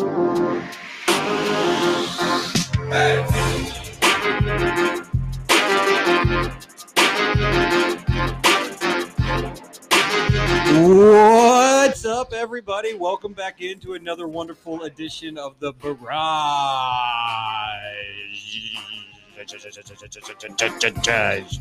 What's up, everybody? Welcome back into another wonderful edition of the Barrage.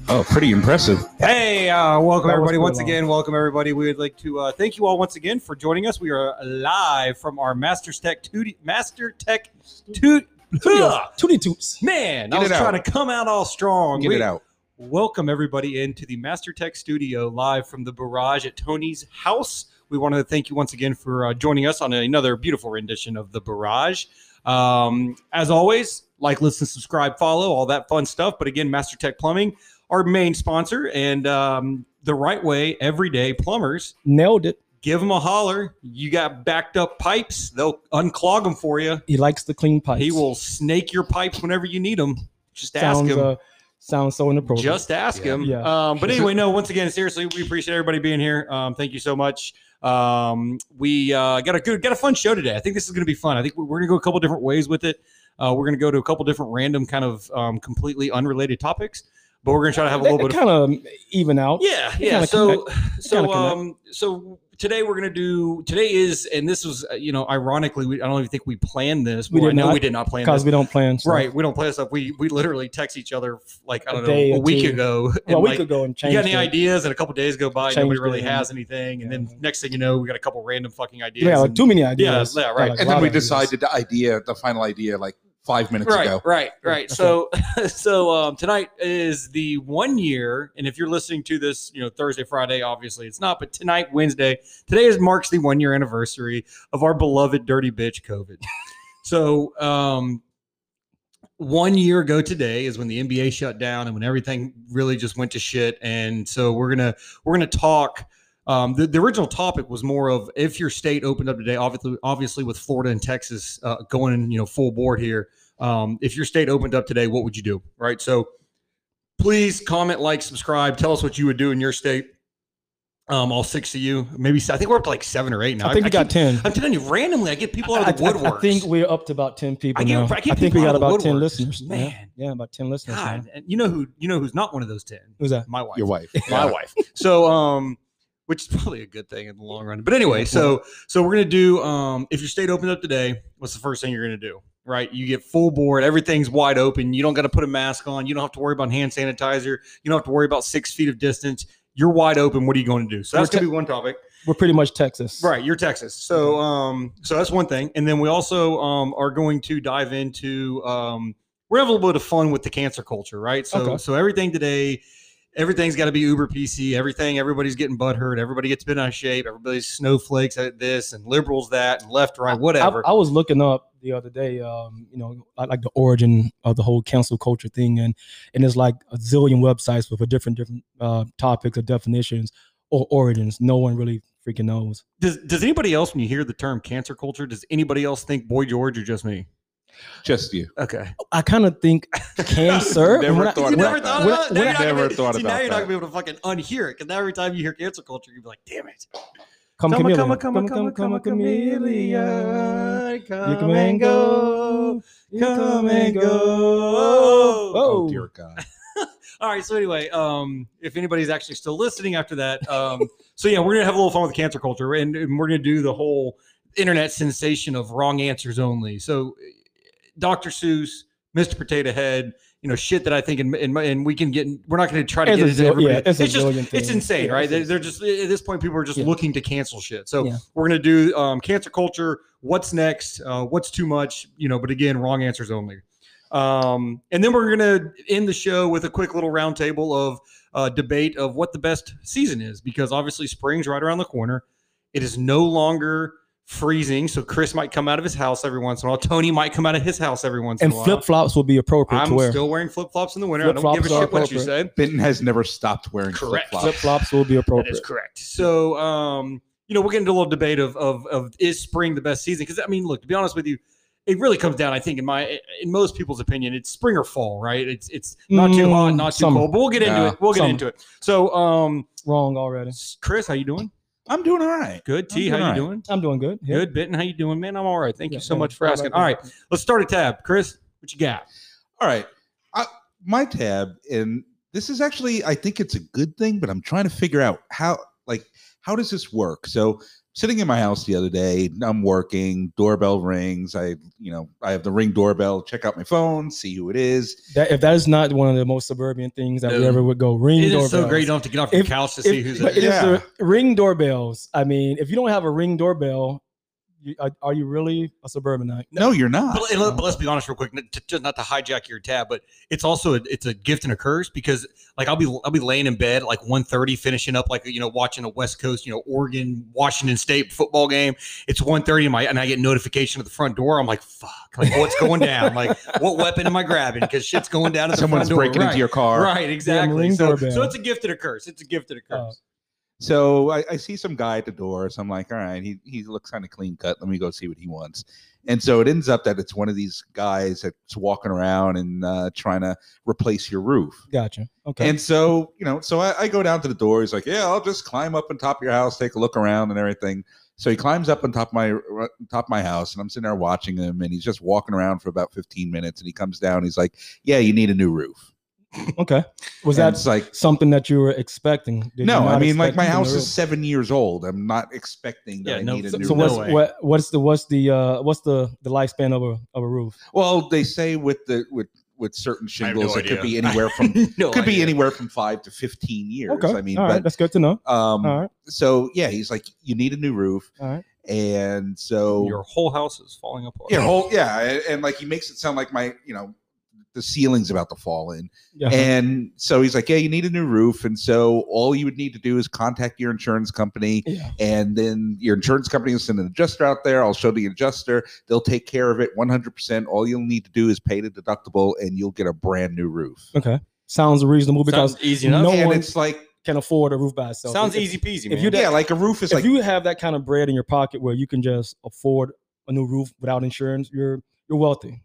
Oh, pretty impressive. Hey, uh, welcome everybody once Lon. again. Welcome everybody. We would like to uh, thank you all once again for joining us. We are live from our Masters Tech Tutti, Master Tech Toot. Tootie Toots. Man, I was it out. trying to come out all strong. Get We- it out. Welcome everybody into the Master Tech Studio live from the Barrage at Tony's house. We want to thank you once again for uh, joining us on another beautiful rendition of the Barrage. Um, as always, like, listen, subscribe, follow, all that fun stuff. But again, Master Tech Plumbing, our main sponsor, and um, the right way, everyday plumbers. Nailed it. Give them a holler. You got backed up pipes; they'll unclog them for you. He likes the clean pipes. He will snake your pipes whenever you need them. Just ask him. Uh, sounds so inappropriate. Just ask Yeah. him. Yeah. Um, but anyway, no. Once again, seriously, we appreciate everybody being here. Um, thank you so much. Um, we uh, got a good, got a fun show today. I think this is going to be fun. I think we're going to go a couple different ways with it. Uh, we're going to go to a couple different random, kind of um, completely unrelated topics, but we're going to try to have a little bit of kind of even out. yeah, yeah. kinda So, so, um, so today we're gonna do. Today is, and this was, uh, you know, ironically, we, I don't even think we planned this. We Well, I did know not, we did not plan because we don't plan. stuff. Right, we don't plan stuff. We we literally text each other like I A don't day know a week two. ago. Well, and a week like, ago and you changed got any it. ideas? And a couple days go by, Changed nobody really and- has anything. And then next thing you know, we got a couple random fucking ideas. Yeah, like and- too many ideas. yeah, yeah right. Like And then we ideas. decided the idea, the final idea, like five minutes right, ago. right, right. So, so um, tonight is the one year, and if you're listening to this, you know Thursday, Friday, obviously it's not, but tonight, Wednesday, today is marks the one year anniversary of our beloved dirty bitch COVID. so, um, one year ago today is when the NBA shut down and when everything really just went to shit. And so we're gonna we're gonna talk. Um, the, the original topic was more of if your state opened up today, obviously, obviously with Florida and Texas uh, going, you know, full board here. Um, if your state opened up today, what would you do? Right. So please comment, like, subscribe. Tell us what you would do in your state. Um, all six of you, maybe I think we're up to like seven or eight now. I think we got keep- ten. I'm telling you, randomly, I get people out of the I- woodworks. I think we're up to about ten people I get- now. I get think we got of the about ten listeners. Yeah. Man. yeah, about ten listeners. now. God, and you know who you know who's not one of those ten? Who's that? My wife. Your wife. my wife. So um which is probably a good thing in the long run. But anyway, so so we're gonna do um if your state opened up today, what's the first thing you're gonna do? Right? You get full board, everything's wide open, you don't gotta put a mask on, you don't have to worry about hand sanitizer, you don't have to worry about six feet of distance. You're wide open. What are you going to do? So that's We're gonna be one topic. We're pretty much Texas. Right, you're Texas. So um so that's one thing. And then we also um are going to dive into um we're having a little bit of fun with the cancer culture, right? So Okay. so everything today everything's got to be uber PC. Everything, everybody's getting butthurt. Everybody gets bent out of shape. Everybody's snowflakes at this and liberals that and left, right, I, whatever. I was looking up the other day, um, you know, I like the origin of the whole cancel culture thing, and and there's like a zillion websites with a different different uh, topics or definitions or origins. No one really freaking knows. does does anybody else, when you hear the term cancer culture, does anybody else think Boy George or just me? Just you. Okay. I kind of think cancer. Never I- thought You when about never thought that. when about I- it? Now when you're not gonna be- thought see, Now you're not gonna be able to fucking unhear it because now every time you hear cancel culture, you'll be like, damn it. Come, Come, chameleon. come, come, come, come, come, chameleon. You Come come and go. You Come and go. Oh, Oh, dear God. All right. So anyway, um, if anybody's actually still listening after that, um, so yeah, we're gonna have a little fun with cancer culture, and, and we're gonna do the whole internet sensation of wrong answers only. So, Dr. Seuss, Mr. Potato Head, you know, shit that I think, and and, and we can get. We're not gonna try to It's get into everybody. yeah, it's it's just zillion it's insane, Yeah, right? They're, just at this point, people are just Yeah. looking to cancel shit. So we're gonna do um, cancer culture. What's next? Uh, what's too much? You know, but again, wrong answers only. Um, and then we're gonna end the show with a quick little roundtable of uh, debate of what the best season is, because obviously spring's right around the corner. It is no longer freezing, so Chris might come out of his house every once in a while. Tony might come out of his house every once and in a while. And flip flops will be appropriate I'm to wear. still wearing flip flops in the winter. I don't give a Flip-flops shit what you appropriate. said. Benton has never stopped wearing Correct. flip Flip flops. flops will be appropriate. is correct. So, um, you know, we'll get into a little debate of of, of is spring the best season? Because I mean, look, to be honest with you, it really comes down. I think in my in most people's opinion, it's spring or fall, right? It's it's not too Mm, hot, not too summer. cold. But we'll get into Yeah, it. We'll get summer. into it. So, um, Wrong already. Chris, how you doing? I'm doing all right. Good. I'm T, how you all right. doing? I'm doing good. Yeah. Good. Benton, how you doing, man? I'm all right. Thank you so yeah. much for All asking. right, All right, good. let's start a tab. Chris, what you got? All right. I, my tab, and this is actually, I think it's a good thing, but I'm trying to figure out how, like, how does this work? So, sitting in my house the other day, I'm working, doorbell rings. I, you know, I have the ring doorbell, check out my phone, see who it is. That, if that is not one of the most suburban things that we ever would go ring It is doorbells. so great. You don't have to get off your If- couch to see who's but it. it is Yeah. the ring doorbells. I mean, if you don't have a ring doorbell, you, are, are you really a suburbanite? No, you're not. But, let- but let's be honest, real quick, not to, just not to hijack your tab, but it's also a, it's a gift and a curse because like I'll be I'll be laying in bed at like 1.30, finishing up like you know watching a West Coast you know Oregon Washington State football game. It's 1.30 and my and I get notification at the front door. I'm like fuck, like what's going down? Like what weapon am I grabbing? Because shit's going down at the Someone's front door. breaking right. into your car. Right, exactly. So, so it's a gift and a curse. It's a gift and a Oh. curse. So I, I see some guy at the door. So I'm like, all right, he, he looks kind of clean cut. Let me go see what he wants. And so it ends up that it's one of these guys that's walking around and uh, trying to replace your roof. Gotcha. Okay. And so, you know, so I, I go down to the door. He's like, yeah, I'll just climb up on top of your house, take a look around and everything. So he climbs up on top of my top of my house, and I'm sitting there watching him, and he's just walking around for about 15 minutes. And he comes down. He's like, "Yeah, you need a new roof." Okay. Was And that like, something that you were expecting? Did no, I mean, like my house is seven years old. I'm not expecting that Yeah, I no- need a So, new so what's way. what, what's the what's the uh what's the the lifespan of a of a roof? Well, they say with the with with certain I have no shingles, it could be anywhere from no could be anywhere from five to 15 years. Okay. I mean, all right, but that's good to know. um, All right. so yeah, he's like, you need a new roof, All right. and so Your whole house is falling apart. yeah, whole yeah, and, and like he makes it sound like my you know the ceiling's about to fall in, Yeah. and so he's like, yeah, you need a new roof, and so all you would need to do is contact your insurance company, yeah. and then your insurance company will send an adjuster out there. I'll show the adjuster; they'll take care of it 100. percent All you'll need to do is pay the deductible, and you'll get a brand new roof. Okay. Sounds reasonable because Sounds easy enough. no and one it's like can afford a roof by itself. Sounds If- easy peasy, if man. you yeah, like a roof is If like you have that kind of bread in your pocket where you can just afford a new roof without insurance, you're you're wealthy.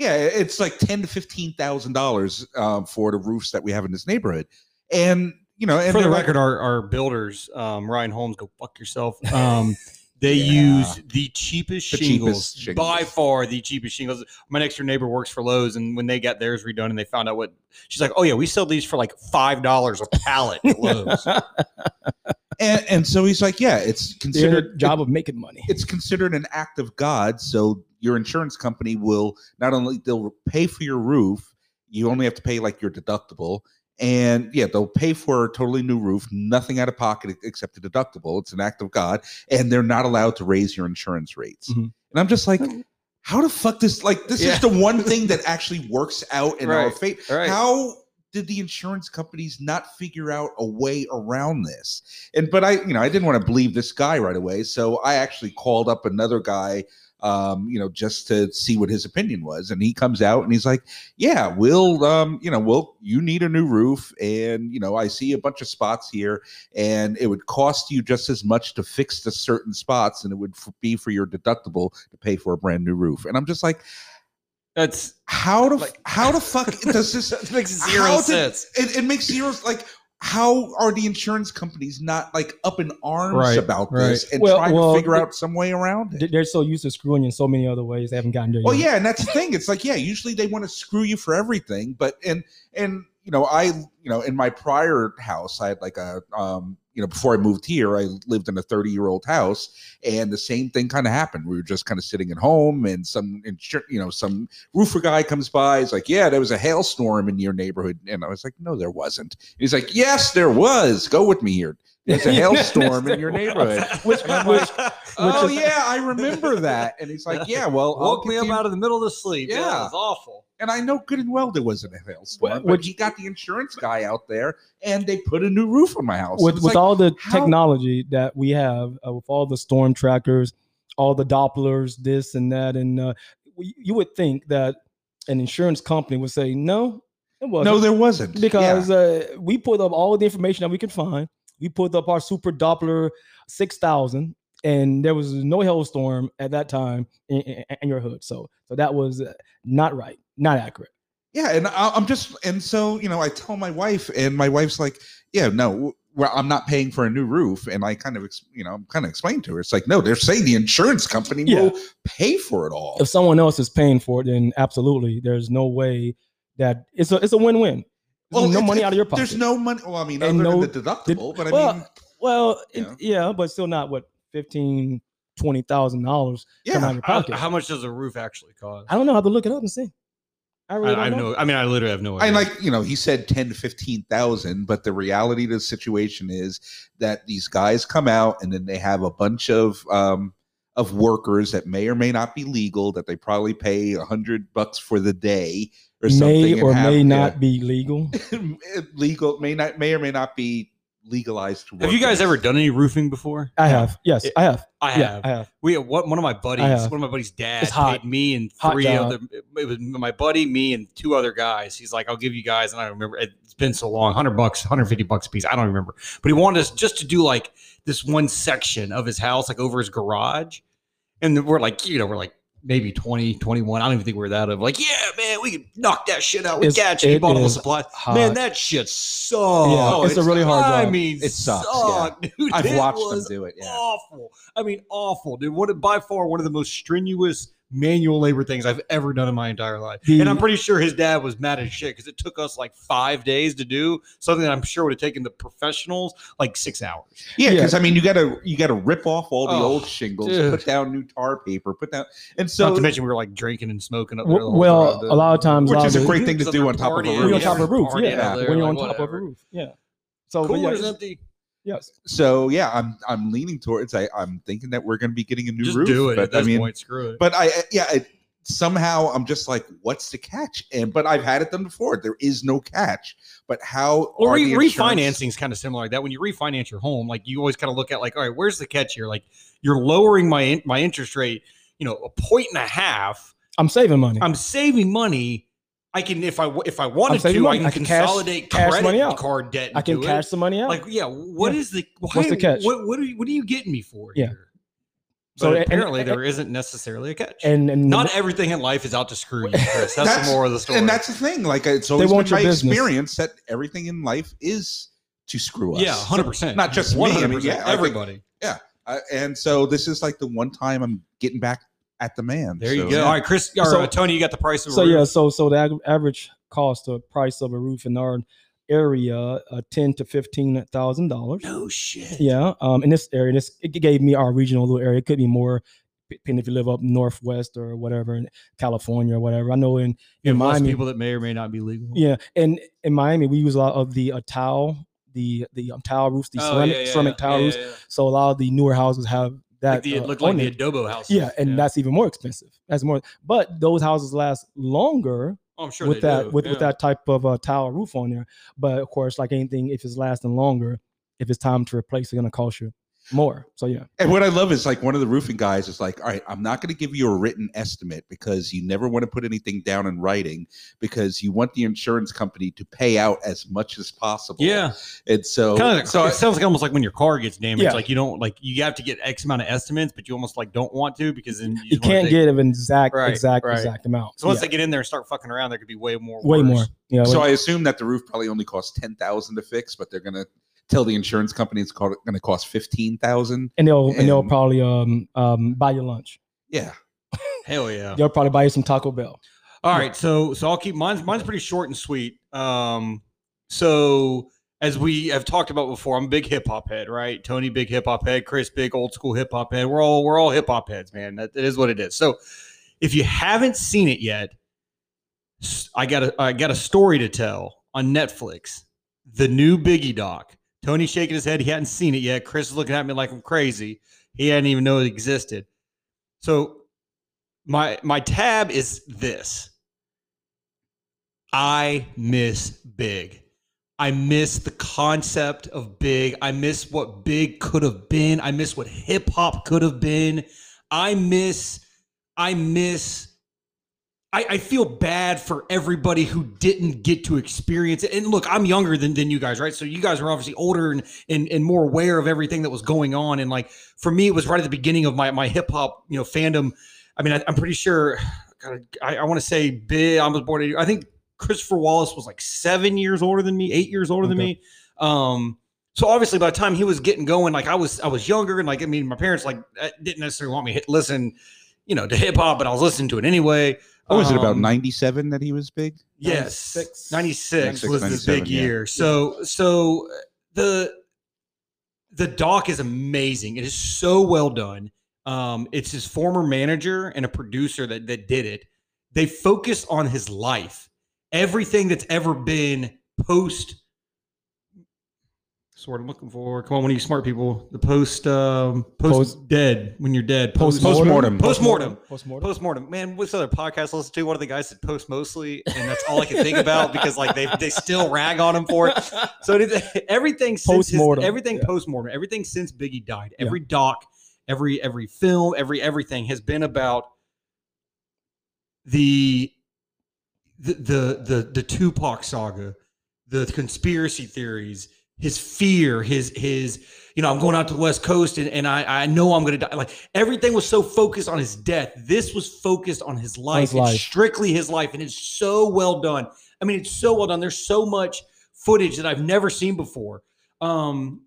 Yeah, it's like ten to fifteen thousand dollars um, for the roofs that we have in this neighborhood, and you know, and for the they're like- record, our, our builders, um, Ryan Homes, go fuck yourself. Um, they Yeah. use the cheapest The shingles, cheapest shingles. by far the cheapest shingles. My next door neighbor works for Lowe's, and when they got theirs redone, and they found out what she's like, oh yeah, we sell these for like five dollars a pallet at Lowe's. and, and so he's like, yeah, it's Their considered job of making money. It's considered an act of God. So your insurance company will not only they'll pay for your roof, you only have to pay like your deductible. And yeah, they'll pay for a totally new roof, nothing out of pocket except the deductible. It's an act of God, and they're not allowed to raise your insurance rates. Mhm. And I'm just like, how the fuck this? Like, this Yeah. is the one thing that actually works out in our Right. fate. Right. How did the insurance companies not figure out a way around this? And but I, you know, I didn't want to believe this guy right away, so I actually called up another guy, um, you know, just to see what his opinion was. And he comes out and he's like, "Yeah, we'll, um, you know, we'll, you need a new roof, and you know, I see a bunch of spots here, and it would cost you just as much to fix the certain spots, and it would f- be for your deductible to pay for a brand new roof." And I'm just like, That's how to Like- how the fuck does this that makes how zero did- sense. it, it makes zero like how are the insurance companies not like up in arms Right, about right. this and Well- trying well, to figure the- out some way around it? They- They're so used to screwing you in so many other ways, they haven't gotten there Well, yet. yeah, and that's the thing. It's like, yeah, usually they want to screw you for everything, but and and you know, I you know, in my prior house, I had like a um, you know, before I moved here, I lived in a 30 year old house, and the same thing kind of happened. We were just kind of sitting at home, and some insur- you know, some roofer guy comes by. He's like, "Yeah, there was a hailstorm in your neighborhood," and I was like, "No, there wasn't." He's like, "Yes, there was. Go with me here. There's a hailstorm in your neighborhood." Which, I'm which, oh is- yeah, I remember that. And he's like, yeah, well, Woke me up out of the middle of the sleep. Yeah, Yeah. it was awful. And I know good and well there wasn't a hailstorm, Wh- but he got the insurance guy out there, and they put a new roof on my house. with, with like, all the how- technology that we have, uh, with all the storm trackers, all the Dopplers, this and that, and uh, you would think that an insurance company would say no, it wasn't. no, there wasn't because Yeah. uh, we put up all the information that we could find. We put up our super Doppler six thousand, and there was no hailstorm at that time in, in, in your hood. So, so that was uh, not right, not accurate. Yeah, and I, I'm just, and so you know, I tell my wife, and my wife's like, "Yeah, no, well, I'm not paying for a new roof." And I kind of, you know, I'm kind of explain to her, it's like, no, they're saying the insurance company Yeah. will pay for it all. If someone else is paying for it, then absolutely, there's no way that it's a it's a win win. no it's- money out of your pocket. There's no money. Well, I mean, And other no- than the deductible, but I well, mean, Well, it- Yeah. yeah, but still not what fifteen, twenty thousand dollars come out yeah. of your pocket. how much does a roof actually cost? I don't know how to look it up and see. I I, really I don't have know. no. I mean, I literally have no idea. I like, you know, he said 10 to 15,000, but the reality of the situation is that these guys come out and then they have a bunch of, um, of workers that may or may not be legal that they probably pay a hundred bucks for the day or something. May or have- may yeah. not be legal. legal, may not, may or may not be legalized. to have you guys in ever done any roofing before? I have. Yes, It- I have. I Yeah, have. I have. We uh, what one of my buddies, one of my buddies' dad It's hot. paid me and three job. other. It was my buddy, me, and two other guys. He's like, "I'll give you guys," and I don't remember. It's been so long, hundred bucks, hundred fifty bucks a piece. I don't remember, but he wanted us just to do like this one section of his house, like over his garage, and we're like, you know, we're like maybe 20, 21. I don't even think we're that of like, yeah, man, we can knock that shit out. We It's- got you. He it bought all the supplies. hot. Man, that shit sucks. Yeah, it's a really hard I job. mean, It sucks, sucked, dude. I've watched them do it. Yeah. awful. I mean, awful, dude. What by far one of the most strenuous manual labor things I've ever done in my entire life. The- and I'm pretty sure his dad was mad as shit because it took us like five days to do something that I'm sure would have taken the professionals like six hours. Yeah, Yeah. because I mean, you gotta you gotta rip off all the Oh, old shingles, dude. put down new tar paper, put down, and so Not to mention we were like drinking and smoking up there. the Well, whole time, a lot of times, Which is a um, great thing to do on top of a partying, on roof. top of a roof, yeah. when you're on top of a roof, yeah. So, but yeah, Cooler's it's- empty. Yes. So yeah, I'm I'm leaning towards I I'm thinking that we're going to be getting a new Just roof. do it But at this I mean, point. Screw it. but I yeah, it, somehow I'm just like, what's the catch? And but I've had it done before. There is no catch. But how? Well, re- the refinancing is kind of similar like that. When you refinance your home, like you always kind of look at like, all right, where's the catch here? Like you're lowering my my interest rate, you know, a point and a half. I'm saving money. I'm saving money. I can if I w- if I wanted saving to, I can, I can cash- consolidate cash credit money out. card debt. I can into cash it. the money out. Like, yeah, what Yeah. is the why, What's the catch? What what are you, what are you getting me for? Yeah. Here? So, So and- apparently and- there isn't necessarily a catch. and and Not everything in life is out to screw you, Chris. That's, That's- the more of the story. And that's the thing. Like it's always want been my business. experience that everything in life is to screw us. yeah, hundred percent. not just me, I mean, yeah, I think- everybody. Uh, and so this is like the one time I'm getting back at the man. There you So, go. yeah. All right, Chris or So- uh, Tony, you got the price of a so roof? yeah, so so the ag- average cost or price of a roof in our area, uh, ten to fifteen thousand dollars. No shit. Yeah, um, in this area, this it gave me our regional little area. It could be more, depending if you live up northwest or whatever, in California or whatever. I know in in have less Miami, people that may or may not be legal. yeah, and in Miami we use a lot of the uh, tile, the the um, tile roofs, the Oh, ceramic, yeah, yeah, ceramic yeah. tile Yeah, roofs. yeah, yeah. So a lot of the newer houses have that. Like the, it uh, like the adobe house. Yeah, and that's even more expensive. That's more, but those houses last longer oh, I'm sure with they that do, with, yeah. with that type of uh, tile roof on there. But of course, like anything, if it's lasting longer, if it's time to replace, it's gonna cost you more. So yeah, And what I love is like one of the roofing guys is like, all right, I'm not going to give you a written estimate because you never want to put anything down in writing because you want the insurance company to pay out as much as possible. Yeah, And so, kind of. so it sounds like almost like when your car gets damaged. Yeah. Like you don't like you have to get X amount of estimates, but you almost like don't want to because then you, you can't take- get an exact Right, exact right. exact amount. So once Yeah, they get in there and start fucking around, there could be way more. way worse. more. Yeah, so way- I assume that the roof probably only costs 10,000 to fix, but they're going to tell the insurance company it's going to cost 15,000. and they'll and they'll probably um um buy you lunch. Yeah. Hell yeah. They'll probably buy you some Taco Bell. All right, so so I'll keep mine's mine's pretty short and sweet. Um, so as we have talked about before, I'm a big hip hop head, right? Tony, big hip hop head. Chris, big old school hip hop head. We're all we're all hip hop heads, man. That, that is what it is. So if you haven't seen it yet, I got a I got a story to tell on Netflix. The new Biggie doc. Tony shaking his head. He hadn't seen it yet. Chris is looking at me like I'm crazy. He hadn't even know it existed. So my my tab is this. I miss big. I miss the concept of big. I miss what big could have been. I miss what hip hop could have been. I miss, I miss, I, I feel bad for everybody who didn't get to experience it. And look, I'm younger than, than you guys, right? So you guys are obviously older and, and, and more aware of everything that was going on. And like for me, it was right at the beginning of my, my hip hop, you know, fandom. I mean, I, I'm pretty sure, God, I, I want to say big. I was born, I think Christopher Wallace was like seven years older than me, eight years older than me. Um, so obviously by the time he was getting going, like I was, I was younger, and like I mean, my parents like uh, didn't necessarily want me to listen, you know, to hip hop, but I was listening to it anyway. What was it about Um, 97 that he was big? Yes, 96. 96 was the big yeah. year. So so uh, the the doc is amazing. It is so well done. Um, it's his former manager and a producer that that did it. They focus on his life, everything that's ever been post. That's what I'm looking for. Come on, one of you smart people. The post, um, post, Post- dead when you're dead. Post- mortem, post mortem, post mortem. Man, what's the other podcast I listen to? One of the guys said post mostly, and that's all I can think about because like they they still rag on him for it. So it, everything since his, Postmortem, everything yeah. postmortem, everything since Biggie died, Yeah. every doc, every every film, every everything has been about the the the the, the Tupac saga, the conspiracy theories, his fear, his his you know I'm going out to the West Coast and, and I I know I'm gonna die. Like everything was so focused on his death. This was focused on his life, his It's life. strictly his life, and it's so well done. I mean, it's so well done. There's so much footage that I've never seen before. Um,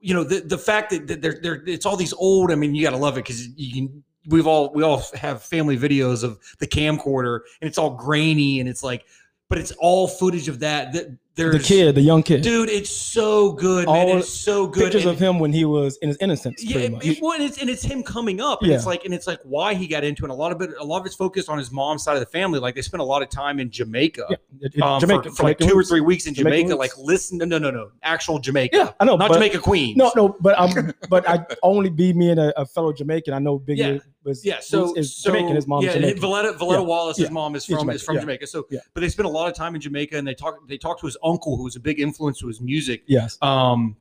you know, the the fact that, that they're, they're it's all these old. I mean, you got to love it because you can. We've all we all have family videos of the camcorder, and it's all grainy, and it's like, but it's all footage of that. That there's the kid, the young kid. dude. It's so good, man. All It's so good. Pictures And- of him when he was in his innocence. yeah, pretty it, well, and it's and it's him coming up, and it's like and it's like why he got into it. And a lot of it, a lot of it's focused on his mom's side of the family. Like they spent a lot of time in Jamaica, Yeah, it- um, Jamaica, for, for like two or three weeks in Jamaica. Like listen, no, no, no, no, actual Jamaica, Yeah, I know. not but, Jamaica Queens. No, no, but um, but I only be me and a, a fellow Jamaican. I know Biggie Yeah. Was Yeah, so is so, Jamaican. His mom. yeah, Jamaican. Voletta, Voletta Yeah, Wallace's yeah. mom is from is from Jamaica. So, yeah. but they spent a lot of time in Jamaica, and they talk they talked to his uncle, who was a big influence to his music. yes, Um,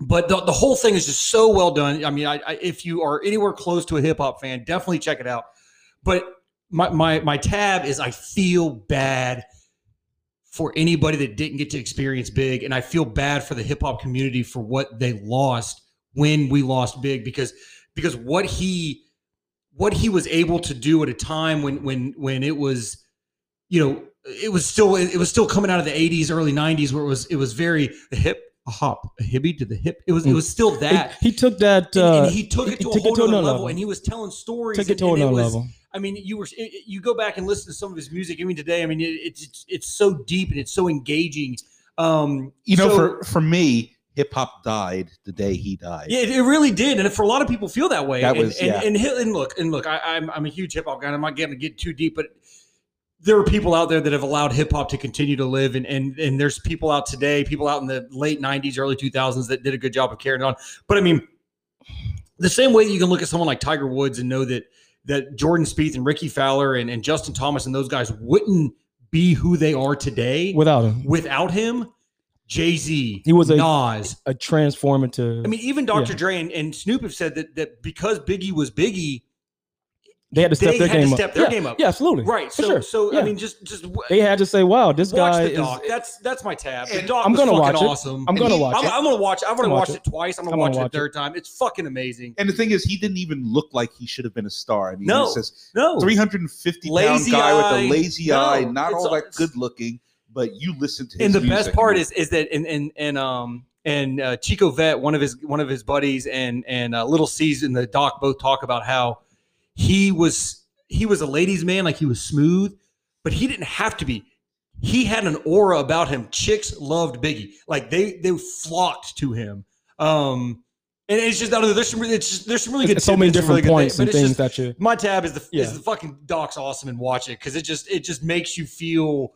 but the, the whole thing is just so well done. I mean, I, I if you are anywhere close to a hip hop fan, definitely check it out. But my my my tab is I feel bad for anybody that didn't get to experience big, and I feel bad for the hip hop community for what they lost when we lost big because because what he what he was able to do at a time when when when it was you know it was still it was still coming out of the 80s early 90s where it was it was very hip a hop a hibby to the hip it was it was still that he, he took that. and, Uh, and he took it to a whole it to another level, level. and he was telling stories took it to and another was, level. I mean, you were it- it- you go back and listen to some of his music even today. I mean, it, it's it's it's so deep and it's so engaging. Um, You know, so- for for me, hip hop died the day he died. yeah, it, it really did, and for a lot of people feel that way. That and, was- and, yeah. and, hi- and look, and look, I, I'm I'm a huge hip hop guy. and I'm not getting to get too deep, but there are people out there that have allowed hip hop to continue to live, and and and there's people out today, people out in the late '90s, early 2000s that did a good job of carrying on. But I mean, the same way that you can look at someone like Tiger Woods and know that that Jordan Spieth and Rickie Fowler and, and Justin Thomas and those guys wouldn't be who they are today without him, without him. Jay Z, He was a- Nas, a transformative. I mean, even Dr. Yeah. Dre and, and Snoop have said that that because Biggie was Biggie, they had to step their had to game step up. their yeah, game up. Yeah, absolutely. right? For So, sure. so I mean, just just They had to say, "Wow, this watch guy the doc. is." That's that's my tab. The And doc I'm gonna fucking watch it. awesome. I'm gonna he- watch I'm, it. I'm gonna watch. it. I'm gonna watch watch it twice. I'm gonna I'm watch gonna it a third time. It's fucking amazing. And the thing is, he didn't even look like he should have been a star. I mean, No. he says No, 350 pound Lazy guy with a lazy No, eye, not all all- that good looking, but you listen to his and the music best part is is that and and and um and uh, Chico Vet, one of his one of his buddies, and and uh, Little C's in the doc both talk about how he was he was a ladies' man, like he was smooth, but he didn't have to be. He had an aura about him. Chicks loved Biggie, like they they flocked to him. Um, and it's just I don't know. There's some really, it's just, there's some really good It's so many tidbits and really different good points things, and but it's things just- that you. my tab is the Yeah. is the fucking doc's awesome and watch it because it just it just makes you feel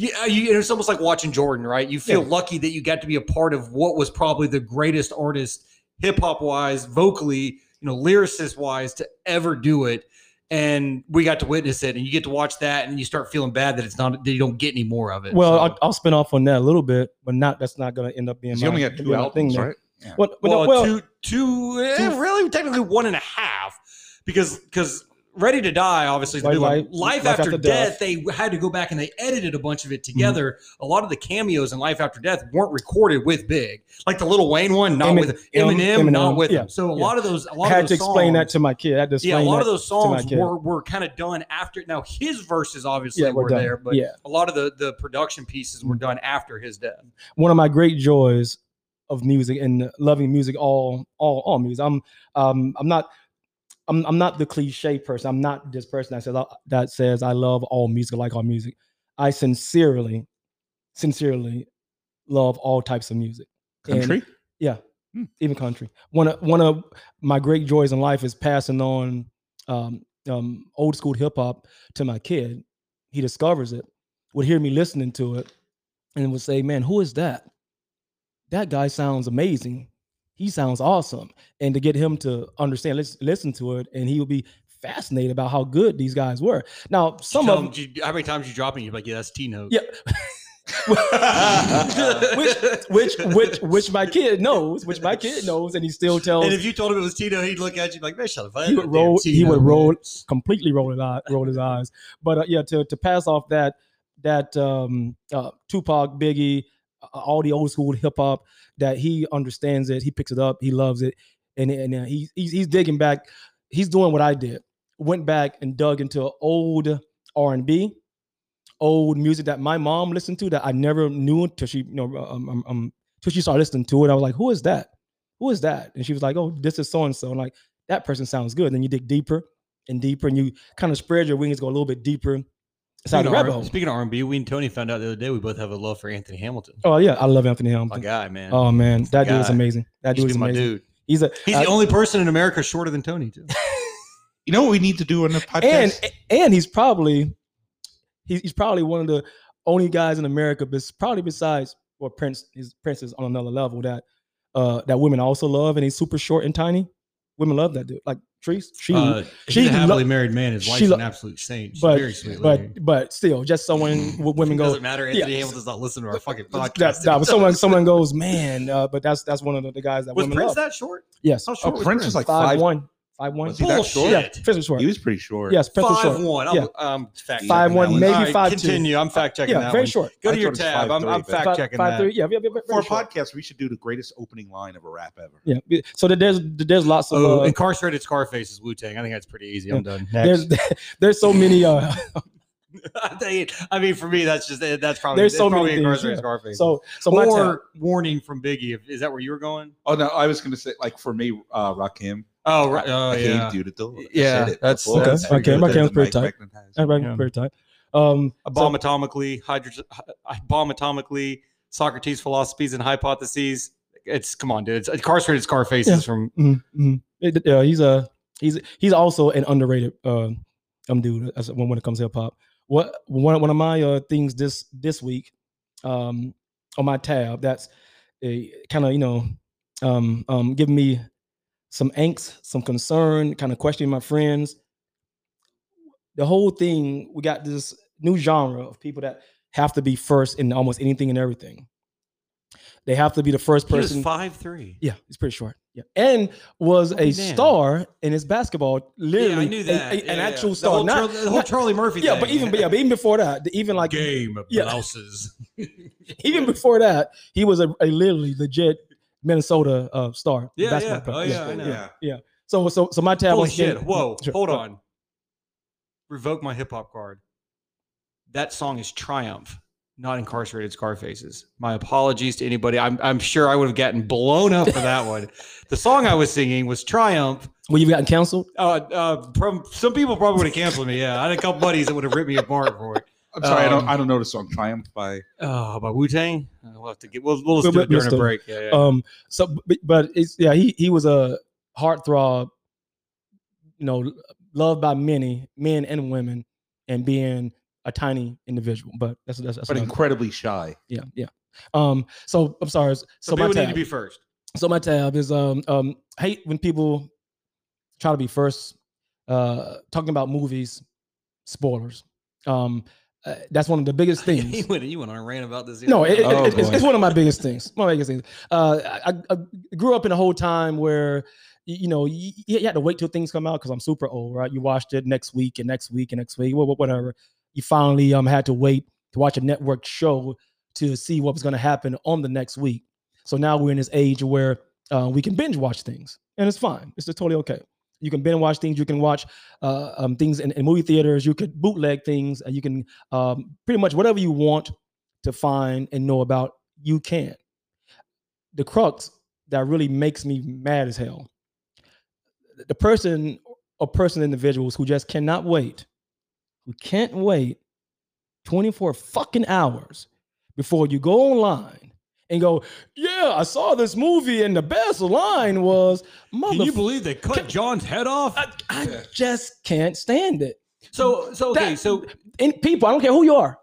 yeah you, it's almost like watching Jordan right you feel Yeah. lucky that you got to be a part of what was probably the greatest artist hip hop wise vocally you know lyricist wise to ever do it and we got to witness it and you get to watch that and you start feeling bad that it's not that you don't get any more of it Well, So- I'll, I'll spin off on that a little bit, but not. That's not going to end up being. He my, only had being two my albums, there. right? Yeah. What, but well, no, well, two, two, eh, two- really technically one and a half, because because Ready to Die, obviously, Life-. Life- Life, After, After Death, Death. Mm-hmm. they had to go back and they edited a bunch of it together. A lot of the cameos in Life After Death weren't recorded with Big, like the Little Wayne one, not Emin- with Eminem, Eminem, not with yeah, him. So a yeah. lot of those, a lot had of to those explain that to my kid. I had to yeah, a lot of those songs were, were kind of done after. Now his verses obviously Yeah, were, were there, but Yeah. a lot of the the production pieces were done after his death. one of my great joys of music and loving music all all all music i'm um i'm not i'm, I'm not the cliche person. I'm not this person that says I- that says i love all music I like all music. I sincerely sincerely love all types of music. And- Country. yeah. Hmm. even country. One of one of my great joys in life is passing on um, um, old school hip-hop to my kid. He discovers it would hear me listening to it and would say man who is that? That guy sounds amazing he sounds awesome and to get him to understand listen, listen to it and he will be fascinated about how good these guys were now some of them, you- how many times you dropping? You're like, yeah, that's T note. yeah which which which which my kid knows, which my kid knows, and he still tells And if you told him it was Tito, he'd look at you like, man, shut up. He would roll- he would roll- completely roll his eye, roll his eyes. But uh, yeah, to to pass off that that um, uh, Tupac, Biggie, all the old school hip hop that he understands it, he picks it up, he loves it, and and uh, he, he's he's digging back. He's doing what I did. Went back and dug into old R and B, old music that my mom listened to that I never knew until she you know um, um, um till she started listening to it. I was like, who is that? Who is that? And she was like, oh, this is so and so. Like that person sounds good. Then you dig deeper and deeper, and you kind of spread your wings, go a little bit deeper Speaking, rabbit of, hole. R- speaking of R&B, we and Tony found out the other day we both have a love for Anthony Hamilton. Oh yeah, I love Anthony Hamilton. My guy, man. Oh man, that dude is guy. amazing. That dude used is to my amazing. dude. He's a He's I- the only person in America shorter than Tony, too. You know what we need to do on the podcast? and and he's probably he's, he's probably one of the only guys in America, but probably besides well Prince, his Prince is on another level that uh that women also love, and he's super short and tiny. Women love that dude. Like Trees, she Uh, she he's a happily lo- married man. His she wife's lo- an absolute saint. She's but very sweet lady. but but still, just someone w- women It go. doesn't matter. Anthony yeah. Hamilton's not listening to our fucking That, podcast. that- but someone someone goes, man. Uh, but that's that's one of the, the guys that was women Prince love. that short? yes, How Oh, short was Prince was like five, five. one, five one. Was he that Bullshit. short? Yeah, Prince was short. He was pretty short. Yes, Prince was Five short. one. Yeah. I'm, um, fact Five checking one, that one. maybe All right, five two. Continue. I'm fact checking Yeah, that very one. short. Go I to your thought it was tab. I'm, I'm fact Five- checking five, that. three, yeah, yeah, yeah, very For a short. podcast, we should do the greatest opening line of a rap ever. Yeah. So there's there's lots of Oh, uh, incarcerated Scarface is Wu Tang. I think that's pretty easy. I'm done. there's Next. there's so many uh I mean, for me, that's just that's probably There's it's so many things, incarcerated yeah. Scarface. so so my or warning from Biggie. If- Is that where you were going? Oh no, I was gonna say like for me, uh, Rakim. Oh, right. Oh, I yeah. hate you do it. Yeah, said that's- before. Okay, I said okay, it Rakim's pretty tight. Magnetized. very, Yeah. very tight. Um, A bomb atomically, hydrogen, hy- bomb atomically, Socrates' philosophies and hypotheses. It's come on, dude. It's incarcerated Scarface Yeah. is from. mm, mm. It- yeah, he's a he's he's also an underrated uh, um dude as when when it comes to hip hop. What one one of my uh things this this week um on my tab that's a kind of you know um um giving me some angst, some concern, kind of questioning my friends. The whole thing, we got this new genre of people that have to be first in almost anything and everything. They have to be the first He was person. five three. Yeah, he's pretty short. Yeah, and was Oh, a damn. star in his basketball. Literally, Yeah, I knew that. a- Yeah, an yeah. actual The star. whole, not, Charlie, the whole not- Charlie Murphy. yeah, thing. but even but yeah, but even before that, even like game of Yeah. blouses. even before that, he was a, a literally legit Minnesota uh, star. Yeah, yeah. Oh, yeah, I know. Yeah. yeah. So so so my tab. Holy shit! Whoa, Sure. hold on. Revoke my hip hop card. That song is Triumph, not incarcerated Scarfaces. My apologies to anybody. I'm I'm sure I would have gotten blown up for that one. The song I was singing was Triumph. Well, you've gotten canceled. Uh, uh, from, some people probably would have canceled me. Yeah, I had a couple buddies that would have ripped me apart for it. I'm sorry, I don't. Um, I don't know the song "Triumph" by. Oh, by Wu Tang. We'll have to get. We'll we'll just do it but during a break. Yeah, yeah. Um. So, but, but it's yeah. He he was a heartthrob. You know, loved by many men and women, and being a tiny individual. But that's that's, that's But another- incredibly shy. yeah yeah. Um. So I'm sorry. So, so my people need tab. to be first. so my tab is um um hate when people try to be first uh talking about movies spoilers um uh, that's one of the biggest you things went you went on a rant about this. no it, it- Oh, it's, it's- it's one of my biggest things one of my biggest things uh I, I grew up in a whole time where you know, you, you had to wait till things come out because I'm super old, right? You watched it next week and next week and next week, wha- wha- whatever. You finally um had to wait to watch a network show to see what was going to happen on the next week. So now we're in this age where uh, we can binge watch things, and it's fine. It's totally okay. You can binge watch things. You can watch uh, um, things in, in movie theaters. You could bootleg things, you can um, pretty much whatever you want to find and know about. You can. The crux that really makes me mad as hell. The person or person individuals who just cannot wait, who can't wait 24 fucking hours before you go online and go, yeah, I saw this movie and the best line was, Can you believe they cut John's head off? I, I just can't stand it. So, so okay, That- so And people, I don't care who you are.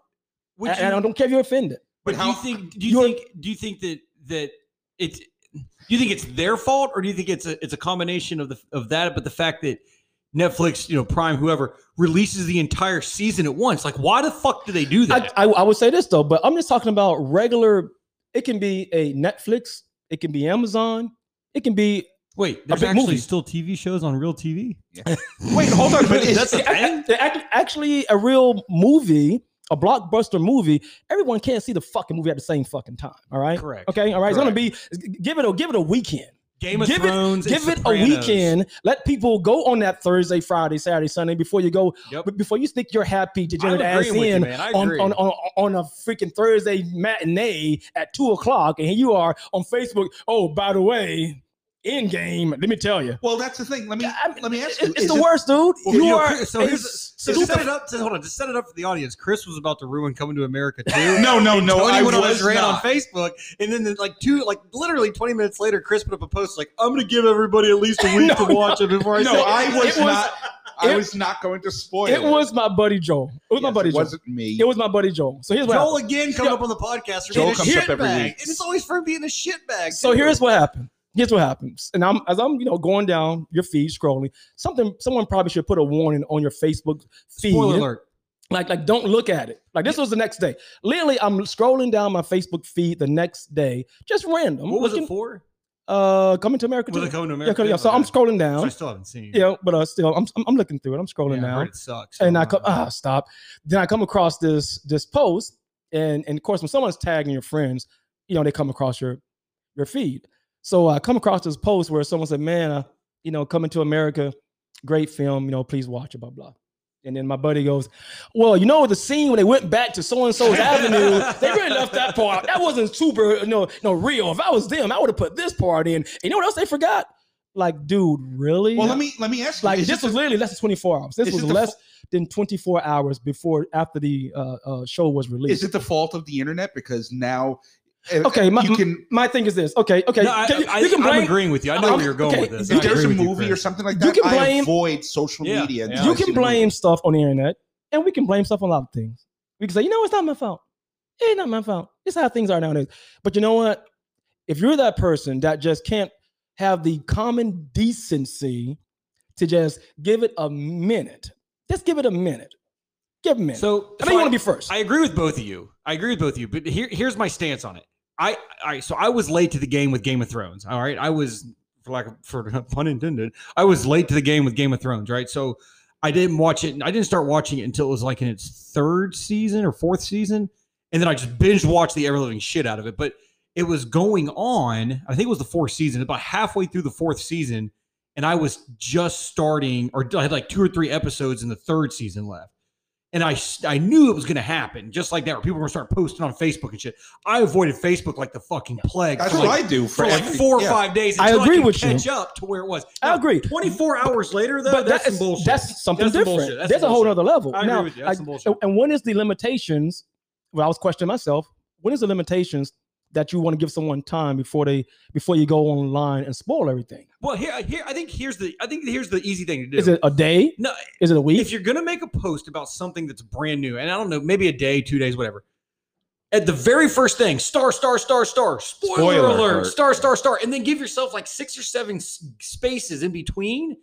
would and I you, don't care if you're offended. but do you how- think? Do you think? Do you think that that it's? Do you think it's their fault, or do you think it's a it's a combination of the of that, but the fact that Netflix, you know, Prime, whoever releases the entire season at once? Like, why the fuck do they do I, that? I, I would say this though, but I'm just talking about regular. It can be a Netflix, it can be Amazon, it can be. Wait, there's big actually movie. still TV shows on real TV. Wait, hold on, but is, That's a thing. Actually a real movie, a blockbuster movie. Everyone can't see the fucking movie at the same fucking time. All right. Correct. Okay. All right. It's gonna be give it a give it a weekend. Game of Give Thrones. and give it a weekend. Let people go on that Thursday, Friday, Saturday, Sunday before you go. Yep. b- Before you stick your happy I'm degenerate ass you, in on, on, on, on a freaking Thursday matinee at two o'clock, and here you are on Facebook. Oh, by the way, in game. Let me tell you, well, that's the thing. Let me I mean, let me ask you. it's the it- worst, dude. Well, you you know, are so a so to set it up. To, hold on, to set it up for the audience. Chris was about to ruin Coming to America too. No, no, no. Tony I went on was his on. Facebook, and then like two, like literally twenty minutes later, Chris put up a post like, "I'm going to give everybody at least a week No, to watch it before I No, say." I was, It was- not. I it- was not going to spoil It It was my buddy Joel. It was my Yes, buddy It Joel. wasn't me. It was my buddy Joel. So here's what Joel happened. again coming Yeah. up on the podcast. Joel comes up every shitbag. week. and it's always for being a shitbag. So too. here's what happened. Here's what happens. And I'm as I'm, you know, going down your feed scrolling, something someone probably should put a warning on your Facebook feed. spoiler alert. Like, like don't look at it. Like this was the next day. Literally, I'm scrolling down my Facebook feed the next day, just random. What was looking, it for? Uh coming to America. Was too. it Coming to America? Yeah, yeah, so I'm scrolling So I still haven't seen. it. Yeah, but uh, still, I'm, I'm looking through it. I'm scrolling Yeah, down. it sucks. and I come ah stop. Then I come across this this post, and and of course when someone's tagging your friends, you know they come across your your feed. So I come across this post where someone said, "Man, uh, you know, coming to America, great film. You know, please watch it." Blah blah. And then my buddy goes, "Well, you know the scene when they went back to so and so's avenue, they really left that part. out. That wasn't super, you know, no real. If I was them, I would have put this part in. And you know what else they forgot? Like, dude, really? Well, let me let me ask you. like this was the- literally less than 24 hours. This was less than 24 hours before after the uh, uh, show was released. is it the fault of the internet because now Okay, my- you can My thing is this. Okay, okay. No, I, can you, I, you can I'm agreeing with you. I know I'm- where you're going okay, with this. if there's a agree you, movie or something like that, You can blame- I avoid social Yeah, media. yeah. you can blame stuff on the internet, and we can blame stuff on a lot of things. We can say, you know, it's not my fault. It's not my fault. It's how things are nowadays. But you know what? If you're that person that just can't have the common decency to just give it a minute, just give it a minute. Give it a minute. So, I know you want to be first. I agree with both of you. I agree with both of you. But here, here's my stance on it. I, I, so I was late to the game with Game of Thrones. All right, I was, for of, for pun intended, I was late to the game with Game of Thrones. Right, so I didn't watch it. I didn't start watching it until it was like in its third season or fourth season, and then I just binge watched the ever living shit out of it. But it was going on. I think it was the fourth season. About halfway through the fourth season, and I was just starting, or I had like two or three episodes in the third season left. And I I knew it was going to happen, just like that, where people were going to start posting on Facebook and shit. I avoided Facebook like the fucking plague. That's what like, I do for for like every- four or yeah. five days. I agree could with you. catch up to where it was. I agree. Twenty four hours later, though, but that's, that's some bullshit. That's something That's some different. bullshit. That's There's some a whole other level. I agree now, with you. That's like, some bullshit. and when is the limitations? Well, I was questioning myself. When is the limitations that you want to give someone time before they before you go online and spoil everything? Well, here, here, I think here's the, I think here's the easy thing to do. Is it a day? no? Is it a week? If you're gonna make a post about something that's brand new, and I don't know, maybe a day, two days, whatever. At the very first thing, star, star, star, star, spoiler, Spoiler alert, alert. star, star, star, and then give yourself like six or seven spaces in between,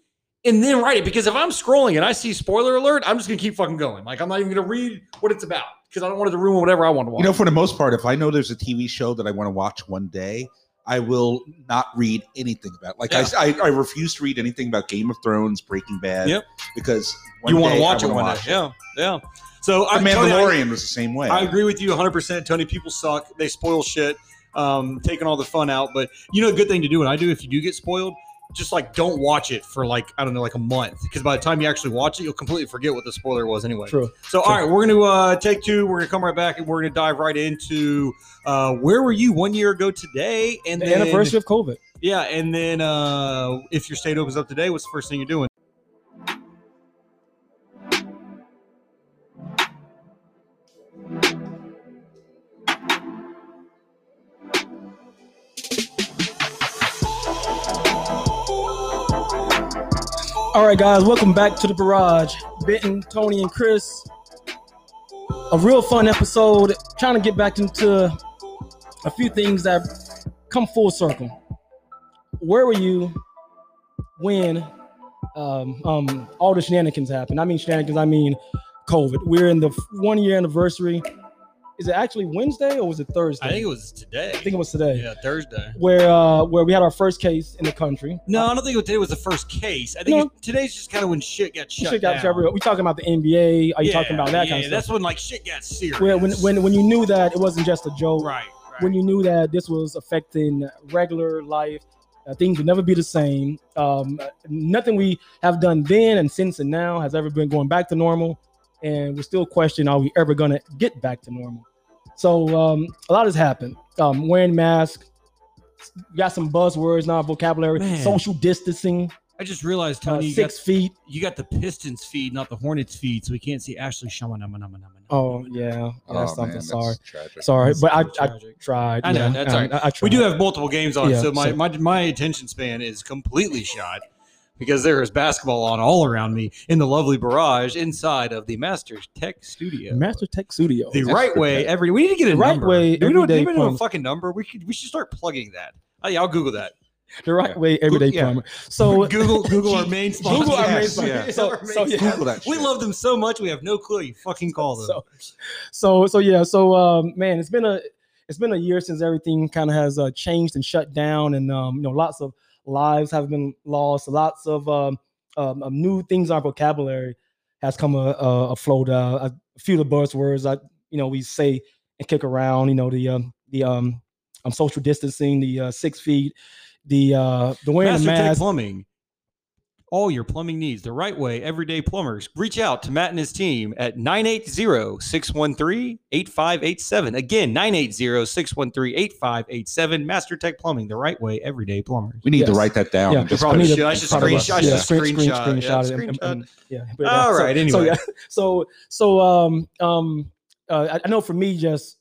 and then write it. Because if I'm scrolling and I see spoiler alert, I'm just gonna keep fucking going. Like I'm not even gonna read what it's about because I don't want it to ruin whatever I want to watch. You know, for the most part, if I know there's a TV show that I want to watch one day, I will not read anything about. It. Like I, I, I refuse to read anything about Game of Thrones, Breaking Bad. Yep. Because you want to watch it one day. watch Yeah, yeah. So The I, Tony, I- Mandalorian was the same way. I agree with you 100%. Tony, people suck. They spoil shit, um, taking all the fun out. But you know, a good thing to do, and I do if you do get spoiled, just like don't watch it for like, I don't know, like a month. Because by the time you actually watch it, you'll completely forget what the spoiler was anyway. True. So, all right, we're going to uh, take two. We're going to come right back and we're going to dive right into uh, where were you one year ago today? And The then, anniversary of COVID. Yeah. And then uh, if your state opens up today, what's the first thing you're doing? All right, guys, welcome back to the barrage. Benton, Tony, and Chris. A real fun episode. Trying to get back into a few things that come full circle. Where were you when um, um, all the shenanigans happened? I mean shenanigans. I mean COVID. We're in the one year anniversary. Is it actually Wednesday or was it Thursday? I think it was today. I think it was today. Yeah, Thursday. Where uh, where we had our first case in the country. No, I don't think today was the first case. I think No. today's just kind of when shit got shut Shit got down. separate. We talking about the NBA? Are you talking about that yeah, kind of That's when like shit got serious. Where when, when when you knew that it wasn't just a joke, right, right. when you knew that this was affecting regular life, uh, things would never be the same. Um, nothing we have done then and since and now has ever been going back to normal, and we're still question: Are we ever going to get back to normal? So um, a lot has happened. Um, wearing masks. Got some buzzwords now, vocabulary. Man. Social distancing, I just realized, uh, Tony, you, got, six feet. you got the Pistons feed, not the Hornets feed, so we can't see Ashley ShahAhmadi. Oh yeah, Oh, that's man, something. that's Sorry, tragic. sorry, That's but I, pretty I tried. I know, yeah, that's I- all right. I, I We do have multiple games on, Yeah, so my, so- my my attention span is completely shot because there is basketball on all around me in the lovely barrage inside of the Masters Tech Studio. Master Tech Studio. the That's right way every we need to get a The right number. way do we know, do we know a fucking number we could we should start plugging that oh yeah i'll google that the right Yeah. way everyday Yeah. plumber. So google google our main sponsor Google our main sponsor. yeah. So, so yeah. Google that. we love them so much we have no clue you fucking call them So, so so yeah. So um, man, it's been a it's been a year since everything kind of has uh, changed and shut down, and um, you know, lots of lives have been lost. Lots of um, um, um, new things in our vocabulary has come uh, uh, afloat. Uh, a few of the buzzwords I you know we say and kick around. You know the um, the um, um social distancing, the uh, six feet, the uh, the wearing Master the mask. Plumbing. All your plumbing needs the right way, everyday plumbers. Reach out to Matt and his team at 980-613-8587. Again, 980-613-8587. Master Tech Plumbing, the right way, everyday plumbers. We need to write that down. Yeah, and probably put should. I should front of us. screenshot- yeah, screen, screen, screenshot, screenshot, yeah, it and- and- and- yeah. but, All so- right, So anyway. yeah, so so um um uh, I, I know for me just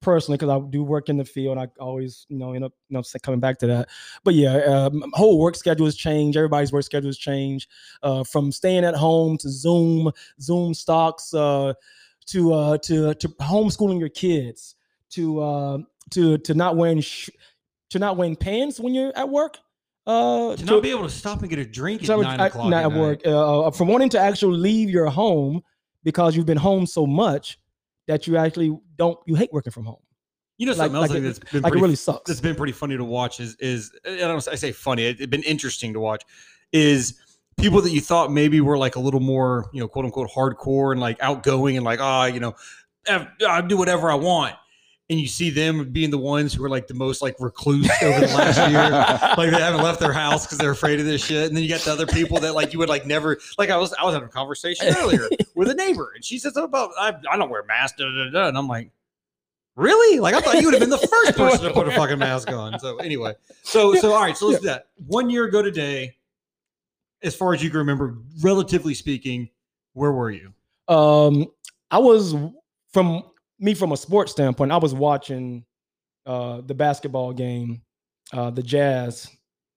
personally because I do work in the field, I always you know end up you know coming back to that. But yeah, um, whole work schedule has changed. Everybody's work schedule has changed uh, from staying at home to Zoom, Zoom stocks, uh, to uh, to to homeschooling your kids, to uh, to to not wearing sh- to not wearing pants when you're at work. Uh, to not be able to stop and get a drink at nine o'clock at at work. Uh, uh, from wanting to actually leave your home because you've been home so much that you actually don't you hate working from home. You know Like- something else like it- that's been Like it pretty really sucks. that's been pretty funny to watch is is I don't I say funny. It's been interesting to watch. Is people that you thought maybe were like a little more you know quote unquote hardcore and like outgoing and like ah you know I do whatever I want, and you see them being the ones who are like the most like recluse over the last year. Like they haven't left their house because they're afraid of this shit, and then you got the other people that like you would like never like. I was I was having a conversation earlier with a neighbor, and she said something about I, I don't wear masks, da, da, da, and I'm like, really? Like I thought you would have been the first person to put a fucking mask on. So anyway, so so all right, so let's do that. One year ago today, as far as you can remember, relatively speaking, where were you? um, I was from me from a sports standpoint. I was watching uh, the basketball game, uh, the Jazz.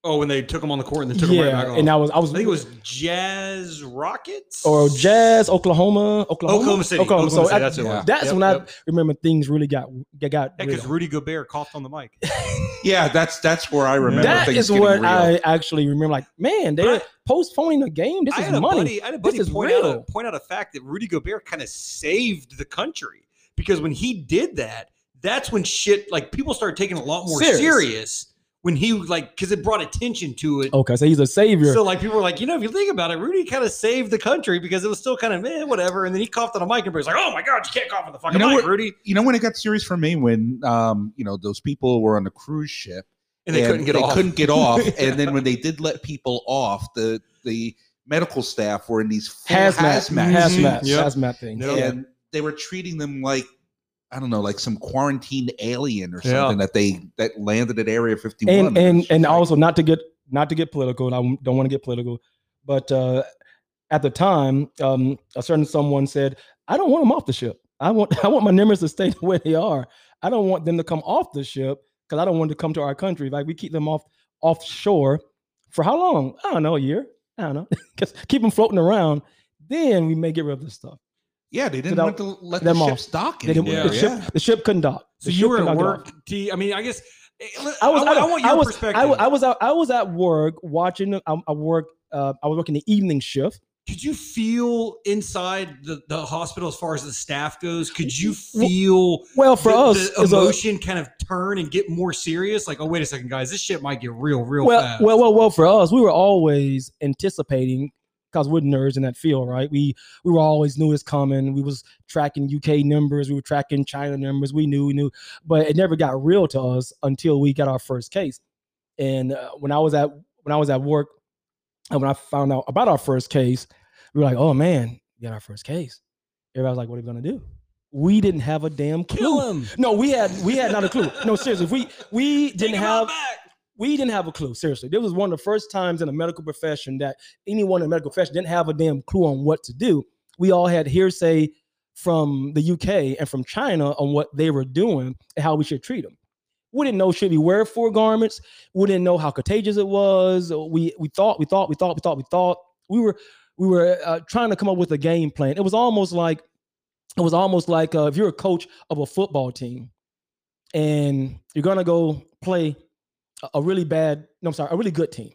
Oh, when they took him on the court and then took him right back Yeah, off. and I was I was I think it was Jazz Rockets or Jazz, Oklahoma, Oklahoma, Oklahoma City. Oklahoma So City, I- that's who it yeah. that's Yep, when yep. I remember things really got got Yeah, real. because Rudy Gobert coughed on the mic. Yeah, that's that's where I remember That things is getting what real. I actually remember. Like, man, they're postponing the game. This I is had a money. buddy. I had a buddy is point out, a, point out a fact that Rudy Gobert kind of saved the country because when he did that, that's when shit like people started taking a lot more Serious. serious when he like because it brought attention to it. Okay, so he's a savior. So like people were like, you know, if you think about it, Rudy kind of saved the country because it was still kind of eh, whatever. And then he coughed on a mic and was like, oh my god, you can't cough on the fucking You know mic, what- Rudy. You know when it got serious for me when um you know those people were on the cruise ship And they couldn't get they off. couldn't get off, and then when they did let people off, the the medical staff were in these full hazmat, hazmat, hazmat, suits, Yep. hazmat thing. Yep. and they were treating them like I don't know, like some quarantined alien or Yeah. something that they that landed at Area 51. and and and like- also not to get not to get political and i don't want to get political but uh at the time um a certain someone said i don't want them off the ship. I want i want my members to stay the way they are. I don't want them to come off the ship because i don't want them to come to our country. Like we keep them off offshore for how long? I don't know a year. I don't know. Because keep them floating around. Then we may get rid of this stuff yeah, they didn't Without- want to let the them ship off. dock They didn't- anymore. the, yeah. ship, the ship couldn't dock So The you were could at not get work. T. I mean, I guess eh, I was, I, want- I I, want your I was, perspective. I, wa- I was out. I was at work watching. I, I work. Uh, I was working the evening shift. Could you feel inside the, the hospital as far as the staff goes? Could you feel Well, for the, us, the it's a- emotion kind of turn and get more serious? Like, oh wait a second, guys, this shit might get real, real well, fast. well, well, well, for us, we were always anticipating because we're nerds in that field, right? We we were always knew it's coming. We was tracking UK numbers, we were tracking China numbers. We knew, we knew, but it never got real to us until we got our first case. And uh, when I was at when I was at work, and when I found out about our first case, we were like, "Oh man, we got our first case." Everybody was like, "What are we gonna do?" We didn't have a damn clue. kill him. No, we had we had not a clue. No, seriously, we we didn't have. We didn't have a clue. Seriously, this was one of the first times in the medical profession that anyone in the medical profession didn't have a damn clue on what to do. We all had hearsay from the UK and from China on what they were doing and how we should treat them. We didn't know should we wear four garments. We didn't know how contagious it was. We we thought we thought we thought we thought we thought we were we were uh, trying to come up with a game plan. It was almost like it was almost like uh, if you're a coach of a football team and you're gonna go play a- really bad, no, I'm sorry, a really good team.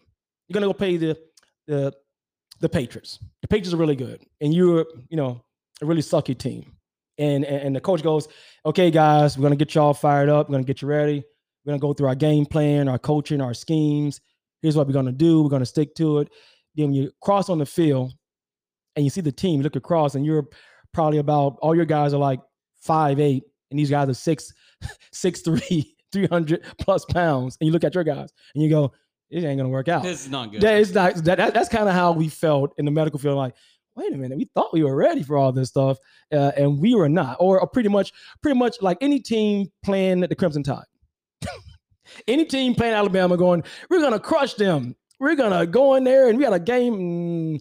You're gonna go play the the the Patriots. The Patriots are really good, and you're you know a really sucky team. And, and and the coach goes, okay, guys, we're gonna get y'all fired up. We're gonna get you ready. We're gonna go through our game plan, our coaching, our schemes. Here's what we're gonna do. We're gonna stick to it. Then when you cross on the field and you see the team, you look across, and you're probably about all your guys are like five eight, and these guys are six six three, 300 plus pounds, and you look at your guys and you go, it ain't gonna work out." This is not good. That not that, that- that's kind of how we felt in the medical field. Like, wait a minute, we thought we were ready for all this stuff, uh, and we were not. Or, or pretty much, pretty much like any team playing the Crimson Tide, any team playing Alabama, going, we're gonna crush them. We're gonna go in there and we got a game. mm,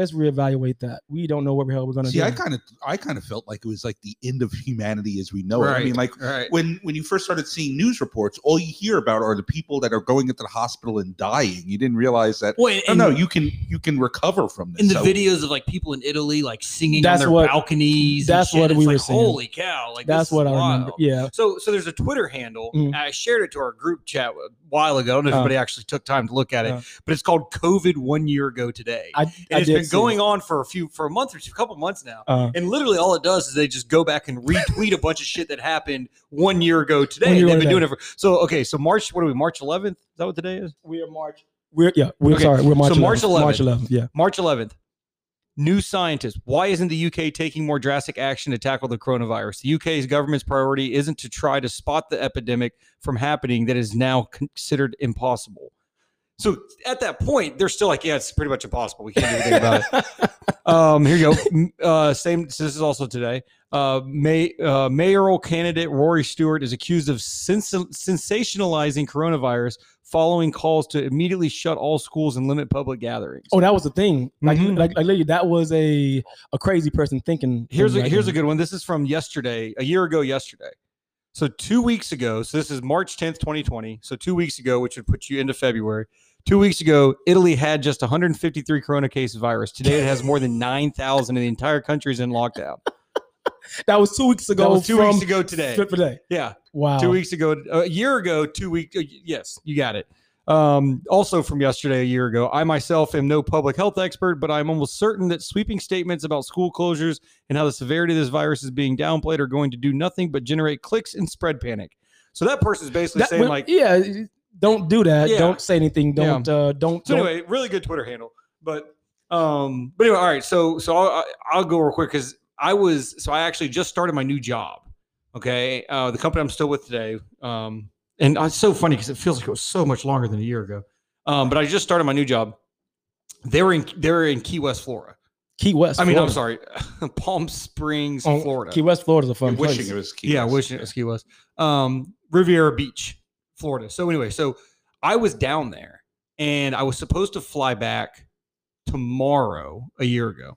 let's reevaluate that. We don't know what the hell we're gonna See, do. I kind of, I kind of felt like it was like the end of humanity as we know it. I mean, like right. when when you first started seeing news reports, all you hear about are the people that are going into the hospital and dying. You didn't realize that. Wait, Oh no, you can you can recover from this. in the So- videos of like people in Italy like singing That's on their what- balconies. and that's shit, what it's we like, were seeing. Holy cow! Like That's this what is I remember. wild. Yeah. So, so there's a Twitter handle. And I shared it to our group chat a while ago. I don't know if Uh. anybody actually took time to look at it, Uh. but it's called COVID one year ago today. I, and I it's did been see going on for a few, for a month or two, a couple months now. Uh, And literally, all it does is they just go back and retweet a bunch of shit that happened one year ago today. Year and they've been doing it for so. Okay, so March. What are we? March 11th? Is that what today is? we're March. We're yeah. We're Okay, sorry. We're March. so March 11th. March 11th. 11th. Yeah. March 11th. New scientist. Why isn't the UK taking more drastic action to tackle the coronavirus? The UK's government's priority isn't to try to spot the epidemic from happening that is now considered impossible. So at that point, they're still like, yeah, it's pretty much impossible. We can't do anything about it. Um, here you go. Uh, same. So this is also today. Uh, May, uh, mayoral candidate Rory Stewart is accused of sens- sensationalizing coronavirus following calls to immediately shut all schools and limit public gatherings. Oh, that was the thing. Like, Mhm. like, like, literally, that was a a crazy person thinking. Here's a, right here's a good one. This is from yesterday, a year ago yesterday. So two weeks ago, so this is March 10th, 2020. So two weeks ago, which would put you into February. Two weeks ago, Italy had just 153 corona cases of virus. Today it has more than 9,000 and the entire country is in lockdown. That was two weeks ago. That was two from weeks ago today. Today. Yeah. Wow. Two weeks ago, a year ago, two weeks. Yes, you got it. Um, also from yesterday, a year ago, I myself am no public health expert, but I'm almost certain that sweeping statements about school closures and how the severity of this virus is being downplayed are going to do nothing but generate clicks and spread panic. So that person is basically That- saying well, like, yeah, don't do that. Yeah. Don't say anything. Don't uh, don't. So don't- anyway, really good Twitter handle. But um, but anyway, all right. So so I'll, I'll go real quick because I was so I actually just started my new job. Okay, uh, the company I'm still with today. Um, and it's so funny because it feels like it was so much longer than a year ago. Um, but I just started my new job. They were in they're in Key West, Florida. Key West. I mean, I'm sorry, Palm Springs, Oh, Florida. Key West, Florida's a fun wishing place. it was Key Yeah, West. wishing it was Key West. Um, Riviera Beach, Florida. So anyway, so I was down there and I was supposed to fly back tomorrow a year ago.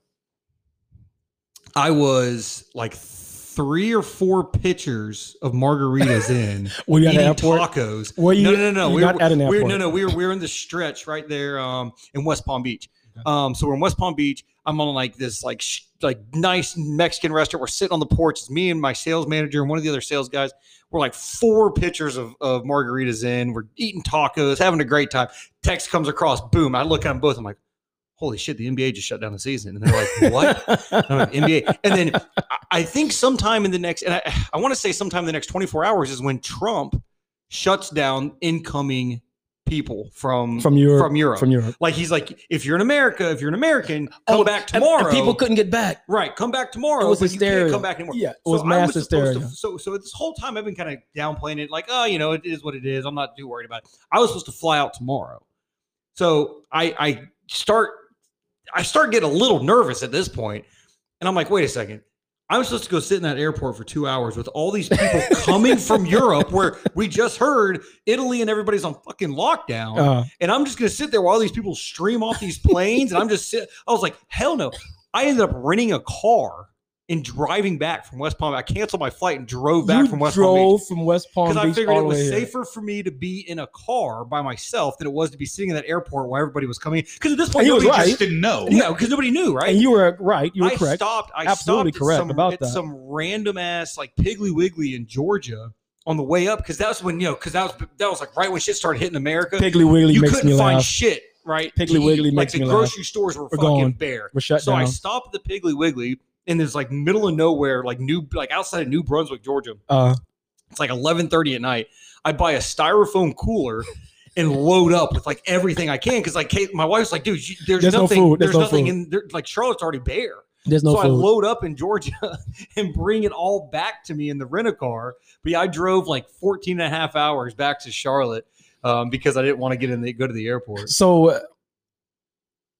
I was like three or four pitchers of margaritas in, Were you at airport? tacos. Were you? no, no, no, no. We were, at an we were- airport. no, no. We were we were in the stretch right there um, in West Palm Beach. Um, so we're in West Palm Beach. I'm on like this like sh- like nice Mexican restaurant. We're sitting on the porch. It's me and my sales manager and one of the other sales guys. We're like four pitchers of, of margaritas in. We're eating tacos, having a great time. Text comes across. Boom! I look at them both. I'm like, holy shit! The NBA just shut down the season. And they're like, what? I'm like, NBA. And then I- I think sometime in the next, and I, I want to say sometime in the next 24 hours is when Trump shuts down incoming people from from Europe. From Europe. From Europe. like he's like, if you're in America, if you're an American, come Oh, back tomorrow. And people couldn't get back. right, come back tomorrow. It was but you can't hysteria. come back anymore. Yeah, it So was I mass supposed to- so, so this whole time I've been kind of downplaying it, like, oh, you know, it is what it is. I'm not too worried about it. I was supposed to fly out tomorrow, so I, I start, I start getting a little nervous at this point, and I'm like, wait a second. I'm supposed to go sit in that airport for two hours with all these people coming from Europe, where we just heard Italy and everybody's on fucking lockdown Uh, and I'm just gonna sit there while these people stream off these planes, and I'm just sit. I was like, hell no. I ended up renting a car and driving back from West Palm. I canceled my flight and drove back you from West Palm drove from West Palm because I figured it was way here. safer for me to be in a car by myself than it was to be sitting in that airport while everybody was coming. Because at this point, point, he was nobody right. just didn't know. yeah, because nobody knew, right? And you were right. You were I correct. stopped. I Absolutely stopped correct at some, about at that. some random ass like Piggly Wiggly in Georgia on the way up because that was when you know because that was that was like right when shit started hitting America Piggly Wiggly you makes couldn't me find laugh. shit, right? Piggly. Wiggly like makes the me laugh. grocery stores were We're fucking gone. bare. We're shut so I stopped at the Piggly Wiggly in this like middle of nowhere, like new like outside of New Brunswick, Georgia. Uh, It's like eleven thirty at night. I buy a styrofoam cooler and load up with like everything I can because like Kate, my wife's like, dude, you, there's, There's no nothing. food. There's, There's no nothing food. in there. Like Charlotte's already bare. there's no so I load up in Georgia and bring it all back to me in the rent a car. But yeah, I drove like 14 and a half hours back to Charlotte um, because I didn't want to get in the go to the airport. so,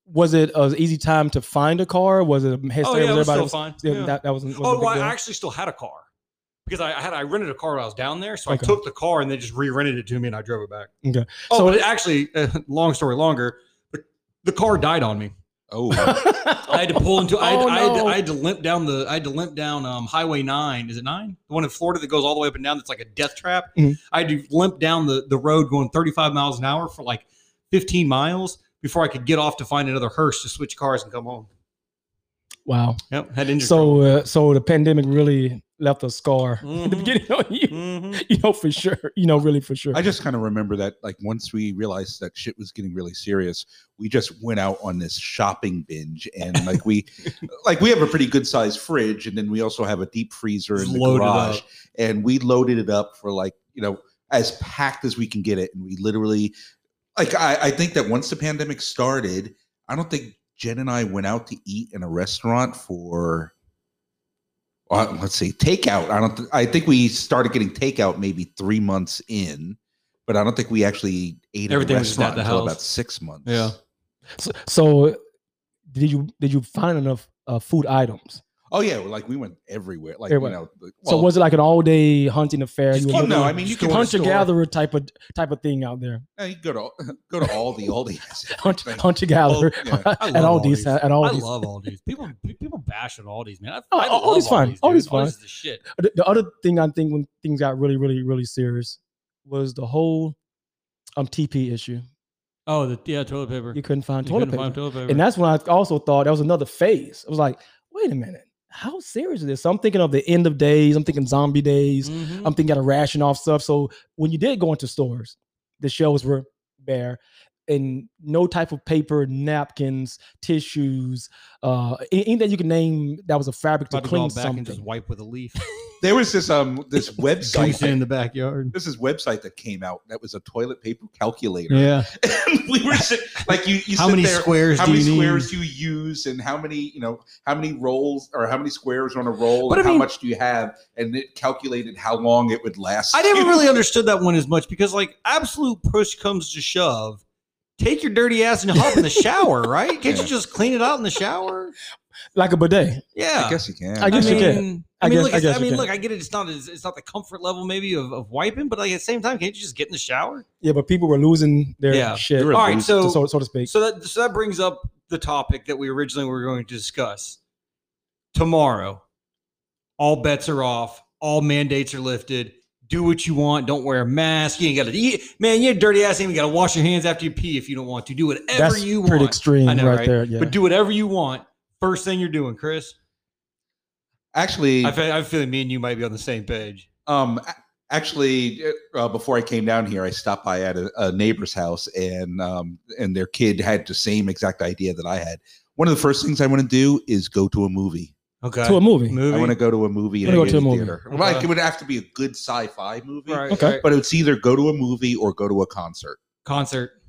was it an easy time to find a car? Was it a hysteria? Oh yeah, it was Everybody still fine. yeah, Yeah. That, that wasn't. wasn't oh, a big well, I actually still had a car because I I had I rented a car while I was down there, so Okay. I took the car and they just re-rented it to me and I drove it back. Okay. Oh, So- but it actually, uh, long story longer, the, the car died on me. Oh, I had to pull into. I had, Oh, I, had to, no. I had to limp down the. I had to limp down um, Highway Nine. Is it nine? The one in Florida that goes all the way up and down. That's like a death trap. Mhm. I had to limp down the the road going 35 miles an hour for like 15 miles before I could get off to find another Hertz to switch cars and come home. wow. Yep, had injured. So, uh, so the pandemic really left a scar at the beginning on you. hmm You know for sure. You know really for sure. I just kind of remember that, like, once we realized that shit was getting really serious, we just went out on this shopping binge, and like we, like we have a pretty good sized fridge, and then we also have a deep freezer in the load garage, up. and we loaded it up for like you know as packed as we can get it, and we literally, like, I, I think that once the pandemic started, I don't think Jen and I went out to eat in a restaurant for. Uh, let's see, takeout. I don't. Th- I think we started getting takeout maybe three months in, but I don't think we actually ate Everything at a just at until house. about six months. Yeah. so, so did you did you find enough uh, food items? Oh yeah, well, like we went everywhere. Like Everywhere. you know. like- so well, was it like an all day hunting affair? Just You keep no, looking- I mean, you can Store to hunter gatherer type of type of thing out there. yeah, you go to go to Aldi. Aldi has Hunter, everything. hunter gatherer yeah. I at love Aldi's. Aldi's. At I Aldi's. love Aldi's. People people bash on Aldi's, man. I, Oh, I Aldi's love fine. Aldi's, Aldi's dude. fine. is the shit. the, the other thing I think when things got really, really, really serious was the whole um TP issue. Oh, the yeah, toilet paper. You couldn't find You toilet couldn't paper. find toilet paper. And that's when I also thought that was another phase. I was like, wait a minute, how serious is this? So I'm thinking of the end of days. I'm thinking zombie days. Mhm. I'm thinking of ration off stuff. So when you did go into stores, the shelves were bare. And no type of paper, napkins, tissues, uh, a- anything you can name that was a fabric to About to go clean out back and just wipe with a leaf. There was this um this website. Goose in the backyard. This is website that came out that was a toilet paper calculator. Yeah. And we were sit, like you you How sit many there, squares how do many you squares need? do you use and how many you know how many rolls or how many squares on a roll But and I how much do you have and it calculated how long it would last I never you. really understood that one as much because, like, absolute push comes to shove. Take your dirty ass and hop in the shower, right? Can't Yeah. you just clean it out in the shower? like a bidet. Yeah. I guess you can I guess you can. mean, I I mean, guess- look, I I, guess I mean, look, I get it. It's not, it's, it's not the comfort level maybe of, of wiping, but like at the same time, can't you just get in the shower? Yeah, but people were losing their Yeah. shit, All right, loser. so so, so to speak. So that so that brings up the topic that we originally were going to discuss. Tomorrow, all bets are off. All mandates are lifted. Do what you want. Don't wear a mask. You ain't got to eat. Man, you dirty ass. You ain't even got to wash your hands after you pee if you don't want to. Do whatever That's you pretty want. extreme I know, right, right? there. Yeah. But do whatever you want. First thing you're doing, Chris. actually I feel, I feel me and you might be on the same page. Um, actually, uh, before I came down here, I stopped by at a, a neighbor's house, and um, and their kid had the same exact idea that I had. One of the first things I want to do is go to a movie. Okay. to a movie. movie. I want to go to a movie in Wanna a go to a movie. theater. Okay. Like uh, it would have to be a good sci-fi movie, Right, Okay. but it's either go to a movie or go to a concert. concert,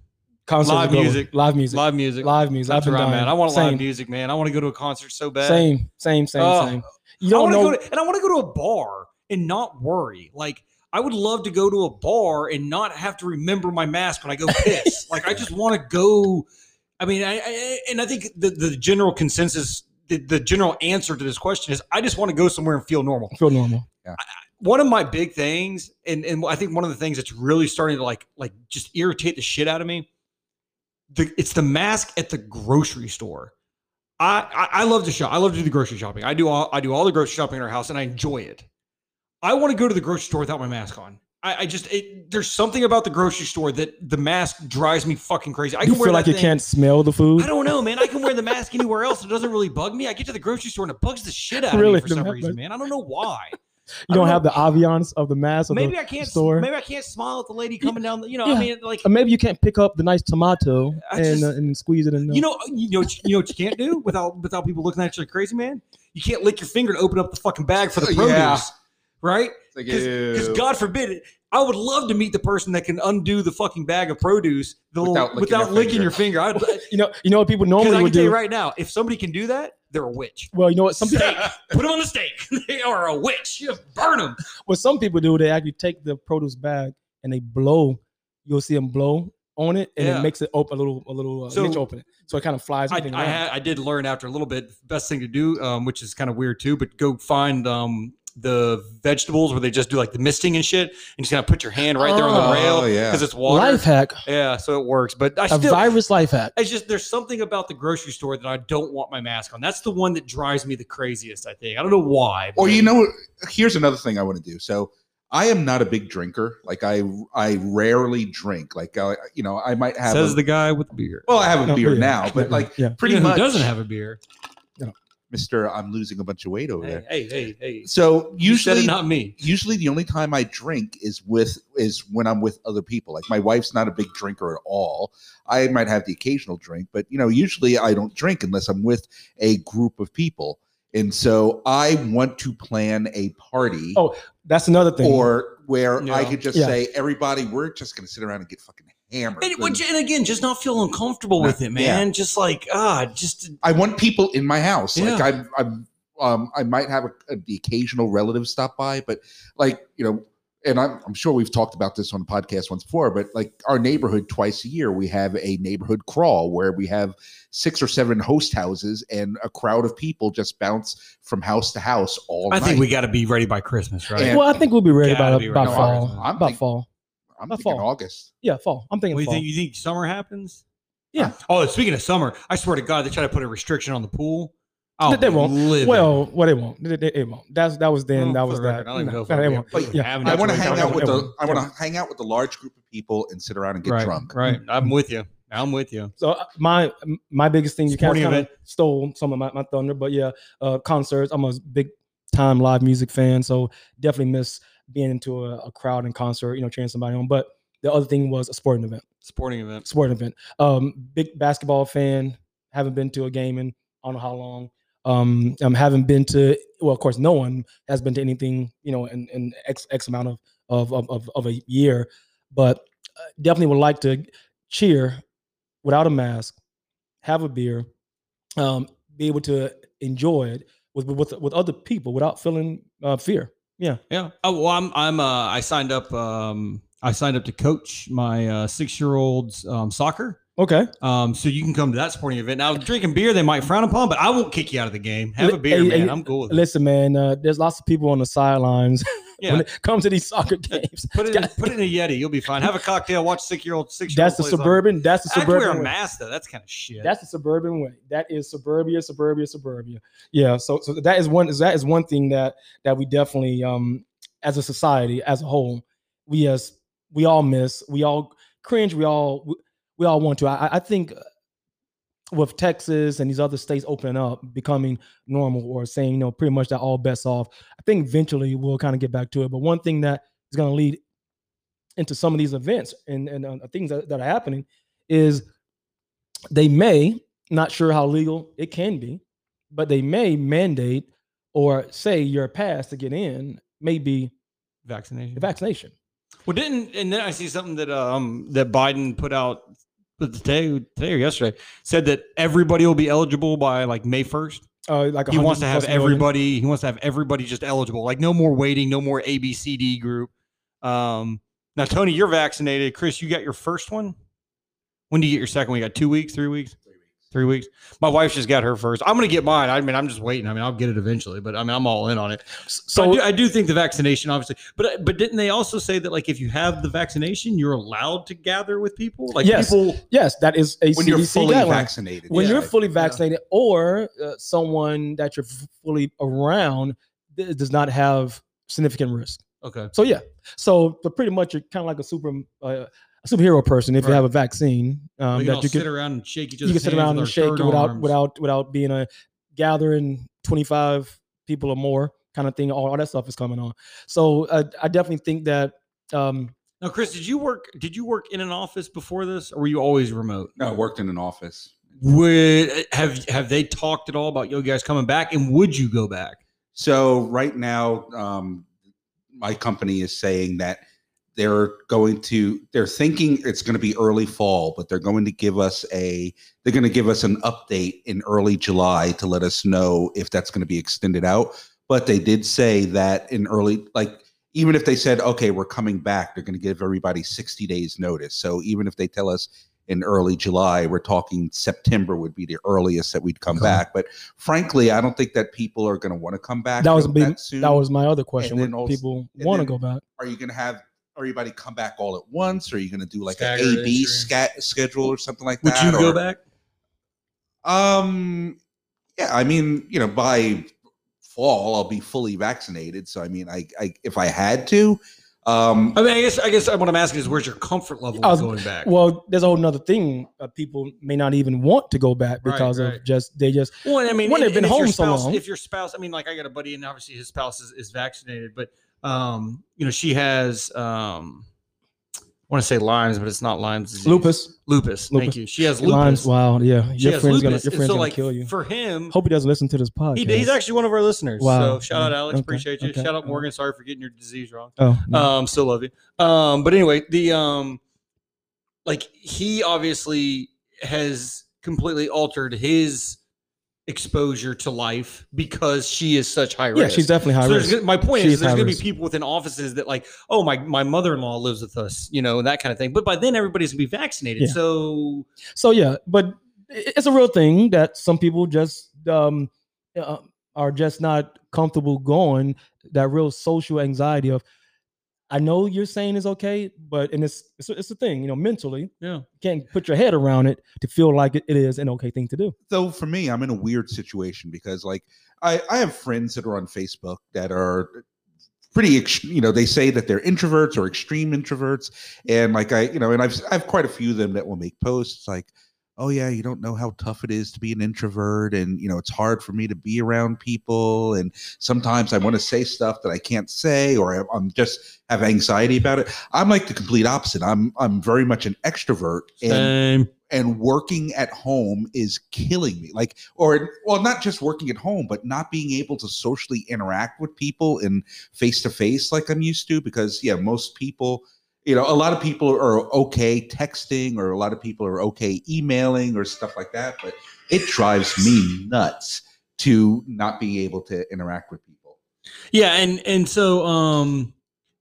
Concert. Live music. live music, live music. live music. That's I've where I'm at. dying. I want same, live music, man. I want to go to a concert so bad. Same, same, same, Oh. same. You I don't want to know. go to, and I want to go to a bar and not worry. Like I would love to go to a bar and not have to remember my mask when I go piss. like I just want to go. I mean, I, I and I think the the general consensus, the, the general answer to this question is, I just want to go somewhere and feel normal. feel normal. Yeah. One of my big things, and and I think one of the things that's really starting to like like just irritate the shit out of me, the it's the mask at the grocery store. I, I I love to shop. I love to do the grocery shopping. I do all I do all the grocery shopping in our house, and I enjoy it. I want to go to the grocery store without my mask on. I, I just it, there's something about the grocery store that the mask drives me fucking crazy. I you can wear feel like that you thing- can't smell the food. I don't know, man. I can wear the mask anywhere else. It doesn't really bug me. I get to the grocery store and it bugs the shit out of me for The some ma- reason, man. I don't know why. you don't have the ambiance of the mask. Of Maybe the, I can't. store. Maybe I can't smile at the lady coming down. The, you know, Yeah. I mean, like Or maybe you can't pick up the nice tomato I and uh, and squeeze it in. The, You know, you know, what you you know what you can't do without without people looking at you like crazy, man. You can't lick your finger to open up the fucking bag for the produce, yeah. Right? Because ew. God forbid it. I would love to meet the person that can undo the fucking bag of produce the Without little, licking without your licking finger. your finger. I'd, you know, you know what people I normally can would tell do. you right now, if somebody can do that, they're a witch. Well, you know what? Some people, Put them on the stake. they are a witch. You burn them. what some people do, they actually take the produce bag and they blow. You'll see them blow on it, and Yeah. it makes it open a little, a little uh, So- niche open it, so it kind of flies. I, I, had, I did learn after a little bit. Best thing to do, um, which is kind of weird too, but go find um, the vegetables where they just do like the misting and shit, and just kind of put your hand right there on Oh, the rail yeah. because it's water. life hack, Yeah, so it works. But I a still, virus life hack. it's just there's something about the grocery store that I don't want my mask on. That's the one that drives me the craziest. I think I don't know why. Or you know, here's another thing I want to do. So I am not a big drinker. Like I, I rarely drink. Like uh, you know, I might have. says a, the guy with the beer. well, I have a No, beer yeah, now, but like yeah, pretty You know much who doesn't have a beer. Mister. I'm losing a bunch of weight over Hey, there. hey, hey, hey. So You said usually, it, not me. usually the only time I drink is with is when I'm with other people. Like my wife's not a big drinker at all. I might have the occasional drink, but you know, usually I don't drink unless I'm with a group of people. And so I want to plan a party Oh, That's another thing. or where I could just Yeah. say, everybody, we're just going to sit around and get fucking hammered. And, And which- and again, just not feel uncomfortable with it, Yeah. man. Just like ah, just I want people in my house. Like I'm, I'm, um, I might have a, a- the occasional relative stop by, but like you know, and I'm, I'm sure we've talked about this on the podcast once before. But like our neighborhood, twice a year we have a neighborhood crawl where we have six or seven host houses and a crowd of people just bounce from house to house all I night. think we got to be ready by Christmas, right? And- well, I think we'll be ready Gotta about be ready. fall. No, I'm about think- fall. I'm about thinking fall. August. Yeah, fall. I'm thinking What do you fall. think? You think summer happens? Yeah. Oh, speaking of summer, I swear to God, they try to put a restriction on the pool. Oh, They- they won't. livid. Well, well, they won't. They, they, it won't. That's that was then. Well, that was the that. record, I don't even No, know no, they won't. able to Yeah. have I want to hang out with the. I want to hang out with the large group of people and sit around and get right, drunk. Right. I'm with you. I'm with you. So uh, my my biggest thing you kind Sporting of stole some of my, my thunder, but yeah, uh, concerts. I'm a big time live music fan, so definitely miss being into a, a crowd and concert. You know, cheering somebody on. But the other thing was a sporting event. Sporting event. Sporting event. Um, big basketball fan. Haven't been to a game in I don't know how long. Um, um, haven't been to well, of course, no one has been to anything, you know, in, in X X amount of of of of, a year, but uh, definitely would like to cheer without a mask, have a beer, um, be able to enjoy it with with with other people without feeling uh, fear. Yeah. Yeah. Oh well, I'm I'm uh I signed up um I signed up to coach my uh, six year old's um, soccer. Okay. Um, so you can come to that sporting event. Now, drinking beer, they might frown upon, but I won't kick you out of the game. Have a beer, Hey, man. hey, I'm cool with it. Listen, man. Uh, there's lots of people on the sidelines Yeah. when it comes to these soccer games. Put it in, put it in a Yeti. You'll be fine. Have a cocktail. Watch six year old six year old. That's the suburban. That's the I to wear suburban. a way. mask though. That's kind of shit. That's the suburban way. That is suburbia, suburbia, suburbia. Yeah. So, so that is one. That is one thing that that we definitely, um, as a society, as a whole, we as we all miss. We all cringe. We all we, we all want to. I, I think uh, with Texas and these other states opening up, becoming normal, or saying you know pretty much that all bets off. I think eventually we'll kind of get back to it. But one thing that is going to lead into some of these events and and uh, things that, that are happening is they may not sure how legal it can be, but they may mandate or say your pass to get in may be vaccination. vaccination. Well, didn't and then I see something that um that Biden put out today today or yesterday said that everybody will be eligible by like May first. Uh, like He wants to 100 have plus million. everybody. He wants to have everybody just eligible. Like no more waiting. No more A B C D group. Um. Now, Tony, you're vaccinated. Chris, you got your first one. When do you get your second one? You got two weeks, three weeks, three weeks. My wife just got her first. I'm gonna get mine. I mean, I'm just waiting. I mean, I'll get it eventually, but I mean, I'm all in on it. So So I do, I do think the vaccination, obviously, but but didn't they also say that like if you have the vaccination, you're allowed to gather with people? Like Yes. people, yes, that is a when you're fully guideline. vaccinated. when yeah. you're fully vaccinated or uh, someone that you're fully around th- does not have significant risk. okay, So yeah, so the pretty much you're kind of like a super uh, a superhero person if you have a vaccine um, we can that all you sit can around and shake each you can sit hands around and shake it without arms. without without being a gathering 25 people or more kind of thing. All, all that stuff is coming on. So uh, I definitely think that um, Now, Chris, did you work? Did you work in an office before this, or were you always remote? no, I worked in an office. Would have have they talked at all about you guys coming back, and would you go back? So right now, um, my company is saying that they're going to they're thinking it's going to be early fall, but they're going to give us a they're going to give us an update in early July to let us know if that's going to be extended out. But they did say that in early like even if they said okay we're coming back, they're going to give everybody 60 days notice. So even if they tell us in early July, we're talking September would be the earliest that we'd come Okay. back. But frankly, I don't think that people are going to want to come back. that was that soon. that was my other question. Would also- people want to go back? Are you going to have everybody come back all at once? Or are you going to do like Staggered an A B scat schedule or something like Would that? Would you go back? Um, yeah, I mean, you know, by fall I'll be fully vaccinated. So I mean, I, I if I had to, um, I mean, I guess I guess what I'm asking is where's your comfort level was- going back? Well, there's a whole nother thing. Uh, people may not even want to go back because right. of just they just Well, I mean, when they've been and if your home so long. If your spouse, I mean, like I got a buddy, and obviously his spouse is, is vaccinated, but um, you know, she has um, I want to say Lyme's, but it's not Lyme's disease. lupus. Lupus. Thank you. She has lupus. Lyme's, wow, yeah. She Your friend's gonna lupus, your friend's so gonna like kill you. for him. Hope he doesn't listen to this podcast. He, he's actually one of our listeners. Wow. So shout out, Alex. Okay, Appreciate you. okay, Shout out. Morgan. Sorry for getting your disease wrong. oh no. Um, still love you. Um, but anyway, the um, like he obviously has completely altered his exposure to life because she is such high risk. yeah, she's definitely high so risk. my point She is, is there's going to be people within offices that like, oh my my mother in law lives with us, you know, that kind of thing. But by then everybody's gonna be vaccinated. Yeah. So So yeah, but it's a real thing that some people just um uh, are just not comfortable going. That real social anxiety of, I know you're saying is okay, but and it's it's a, it's a thing, you know, mentally yeah, you can't put your head around it to feel like it, it is an okay thing to do. So for me, I'm in a weird situation because like I, I have friends that are on Facebook that are pretty ex- you know they say that they're introverts or extreme introverts and like I you know and I've I have quite a few of them that will make posts like oh yeah you don't know how tough it is to be an introvert and you know it's hard for me to be around people and sometimes i want to say stuff that i can't say or i'm just have anxiety about it. I'm like the complete opposite. I'm i'm very much an extrovert and Same. and working at home is killing me. Like or well not just working at home but not being able to socially interact with people in face to face like i'm used to because yeah most people you know a lot of people are okay texting or a lot of people are okay emailing or stuff like that but it drives me nuts to not be able to interact with people Yeah, and and so um,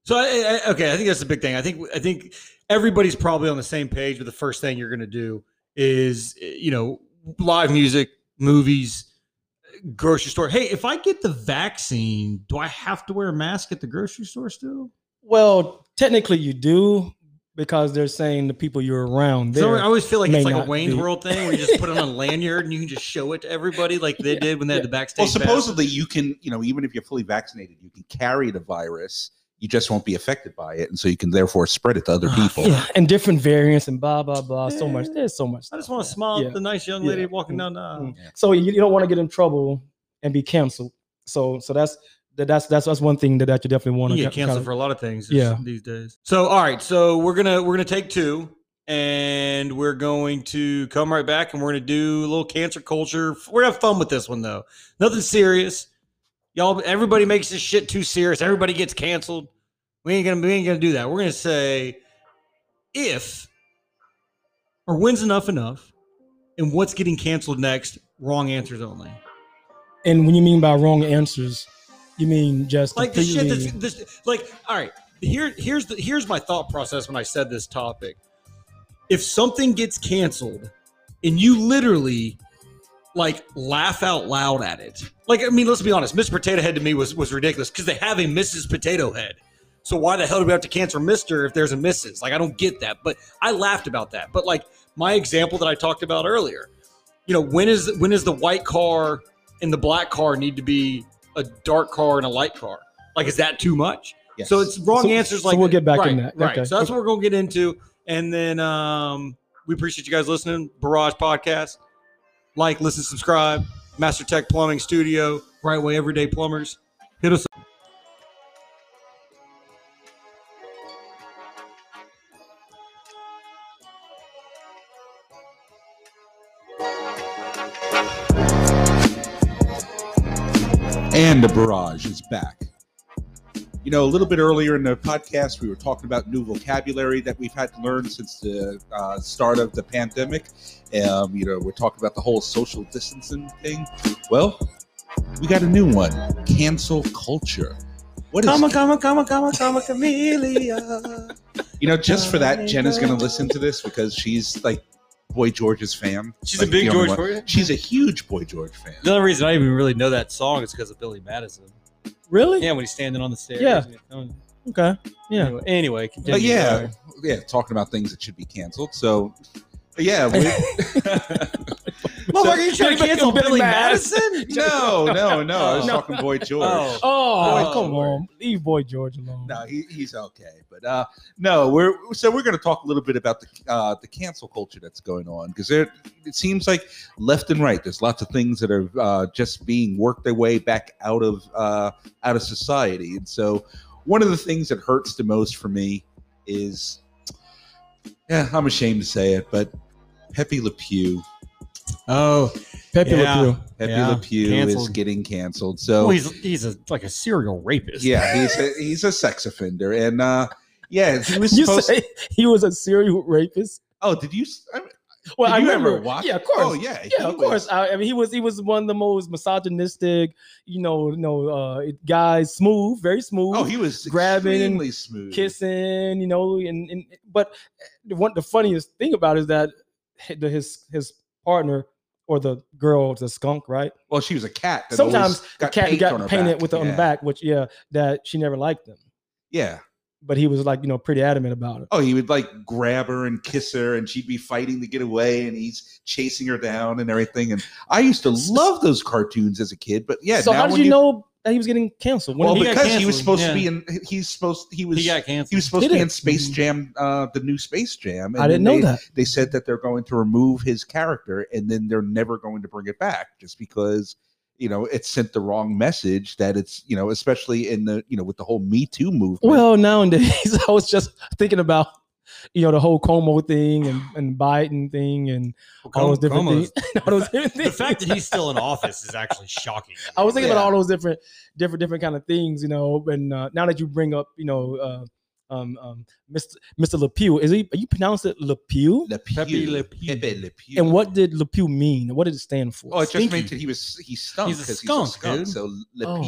so I, I, okay, I think that's a big thing. I think I think everybody's probably on the same page. But the first thing you're going to do is you know live music, movies, grocery store. Hey, if I get the vaccine, do I have to wear a mask at the grocery store still? Well, technically you do because they're saying the people you're around So. I always feel like it's like a Wayne's be. World thing where you just put it on a lanyard and you can just show it to everybody like they Yeah, did when they had the backstage. well pass. supposedly you can you know even if you're fully vaccinated you can carry the virus you just won't be affected by it and so you can therefore spread it to other Ah, people yeah, and different variants and blah blah blah. So much. There's so much. I just want to smile Yeah. at the nice young Yeah. lady walking down the aisle. Mm. So you, you don't want to get in trouble and be canceled. So so that's that, that's that's that's one thing that, that you definitely want to You get canceled for a lot of things Yeah. these days. So all right, so we're gonna we're gonna take two and we're going to come right back and we're gonna do a little cancer culture. We're gonna have fun with this one though. Nothing serious. Y'all everybody makes this shit too serious. Everybody gets canceled. We ain't gonna we ain't gonna do that. We're gonna say if or when's enough enough and what's getting canceled next, wrong answers only. And when you mean by wrong answers, you mean just like the shit that's this like all right here here's the here's my thought process when i said this topic. If something gets canceled and you literally like laugh out loud at it like i mean let's be honest miss potato head to me was was ridiculous because they have a mrs potato head. So why the hell do we have to cancel mister if there's a mrs like i don't get that but i laughed about that. But like my example that i talked about earlier you know when is when is the white car and the black car need to be a dark car and a light car like is that too much Yes. so it's wrong So- answers so like we'll get back right, in that. Right. Okay. So that's what we're gonna get into. And then um we appreciate you guys listening. Barrage Podcast. Like, listen, subscribe. Master Tech Plumbing Studio, right way everyday plumbers. Hit us the barrage is back. You know, a little bit earlier in the podcast, we were talking about new vocabulary that we've had to learn since the uh, start of the pandemic. Um, you know, we're talking about the whole social distancing thing. Well, we got a new one cancel culture. What is Come on, come on, come on, come on, come on, Chameleon. You know, just for that, Jen is going to listen to this because she's like Boy George's fan. She's Like, a big George one. She's a huge Boy George fan. The only reason I even really know that song is because of Billy Madison. really Yeah, when he's standing on the stairs. Yeah. okay. Yeah. Anyway, anyway But yeah, Sorry. yeah, talking about things that should be canceled. So, yeah, we, Motherfucker, you trying to cancel Billy Madison? Madison? no, no, no. I was No. talking Boy George. Oh. Oh, Oh, come on, leave Boy George alone. No, he, he's okay, but uh, no, we're so we're going to talk a little bit about the uh, the cancel culture that's going on because it it seems like left and right. There's lots of things that are uh, just being worked their way back out of uh, out of society, and so one of the things that hurts the most for me is, yeah, I'm ashamed to say it, but Pepe Le Pew, Oh, Pepe Yeah. Le Pew. Pepe Yeah, Le Pew is getting canceled. well, So he's he's a like a serial rapist. yeah, he's a, he's a sex offender, and uh, yeah, he was You supposed. say he was a serial rapist? oh, did you? s- I mean, Well, Did I you remember. ever watch? Yeah, of course. Oh yeah, yeah, he of course. I, I mean, he was he was one of the most misogynistic, you know, you know, uh, guys. Smooth, very smooth. Oh, he was grabbing and extremely smooth. kissing, you know, and, and but the one the funniest thing about it is that the, his his partner or the girl, the skunk, right? Well, she was a cat. That Sometimes the got cat got painted back. with the on the back, which yeah, that she never liked them. Yeah. But he was like, you know, pretty adamant about it. Oh, he would like grab her and kiss her, and she'd be fighting to get away, and he's chasing her down and everything. And I used to love those cartoons as a kid. But yeah, so how did when you know that he was getting canceled. When well, he he, got because he was canceled, supposed to be in. He's supposed. He was. He got canceled. he was supposed Did to be it? in Space Jam, uh, the new Space Jam. and I didn't know they, that. They said that they're going to remove his character, and then they're never going to bring it back, just because you know it sent the wrong message. That it's you know, especially in the you know with the whole Me Too movement. Well, nowadays I was just thinking about you know the whole Cuomo thing and, and Biden thing and all those different Cuomo's- things. all those different the things. fact that he's still in office is actually shocking. I was thinking Yeah. about all those different, different, different kind of things, you know. And uh, now that you bring up, you know, uh, um, um, Mr. Mr. Lepew, is he? Are You pronounce it Lepew? Le Pew. Pepe Le Pepe Le And what did Lepew mean? What did it stand for? Oh, it just Stinky. meant that he was he stunk He's a because skunk, he's a skunk. dude. So Le Oh.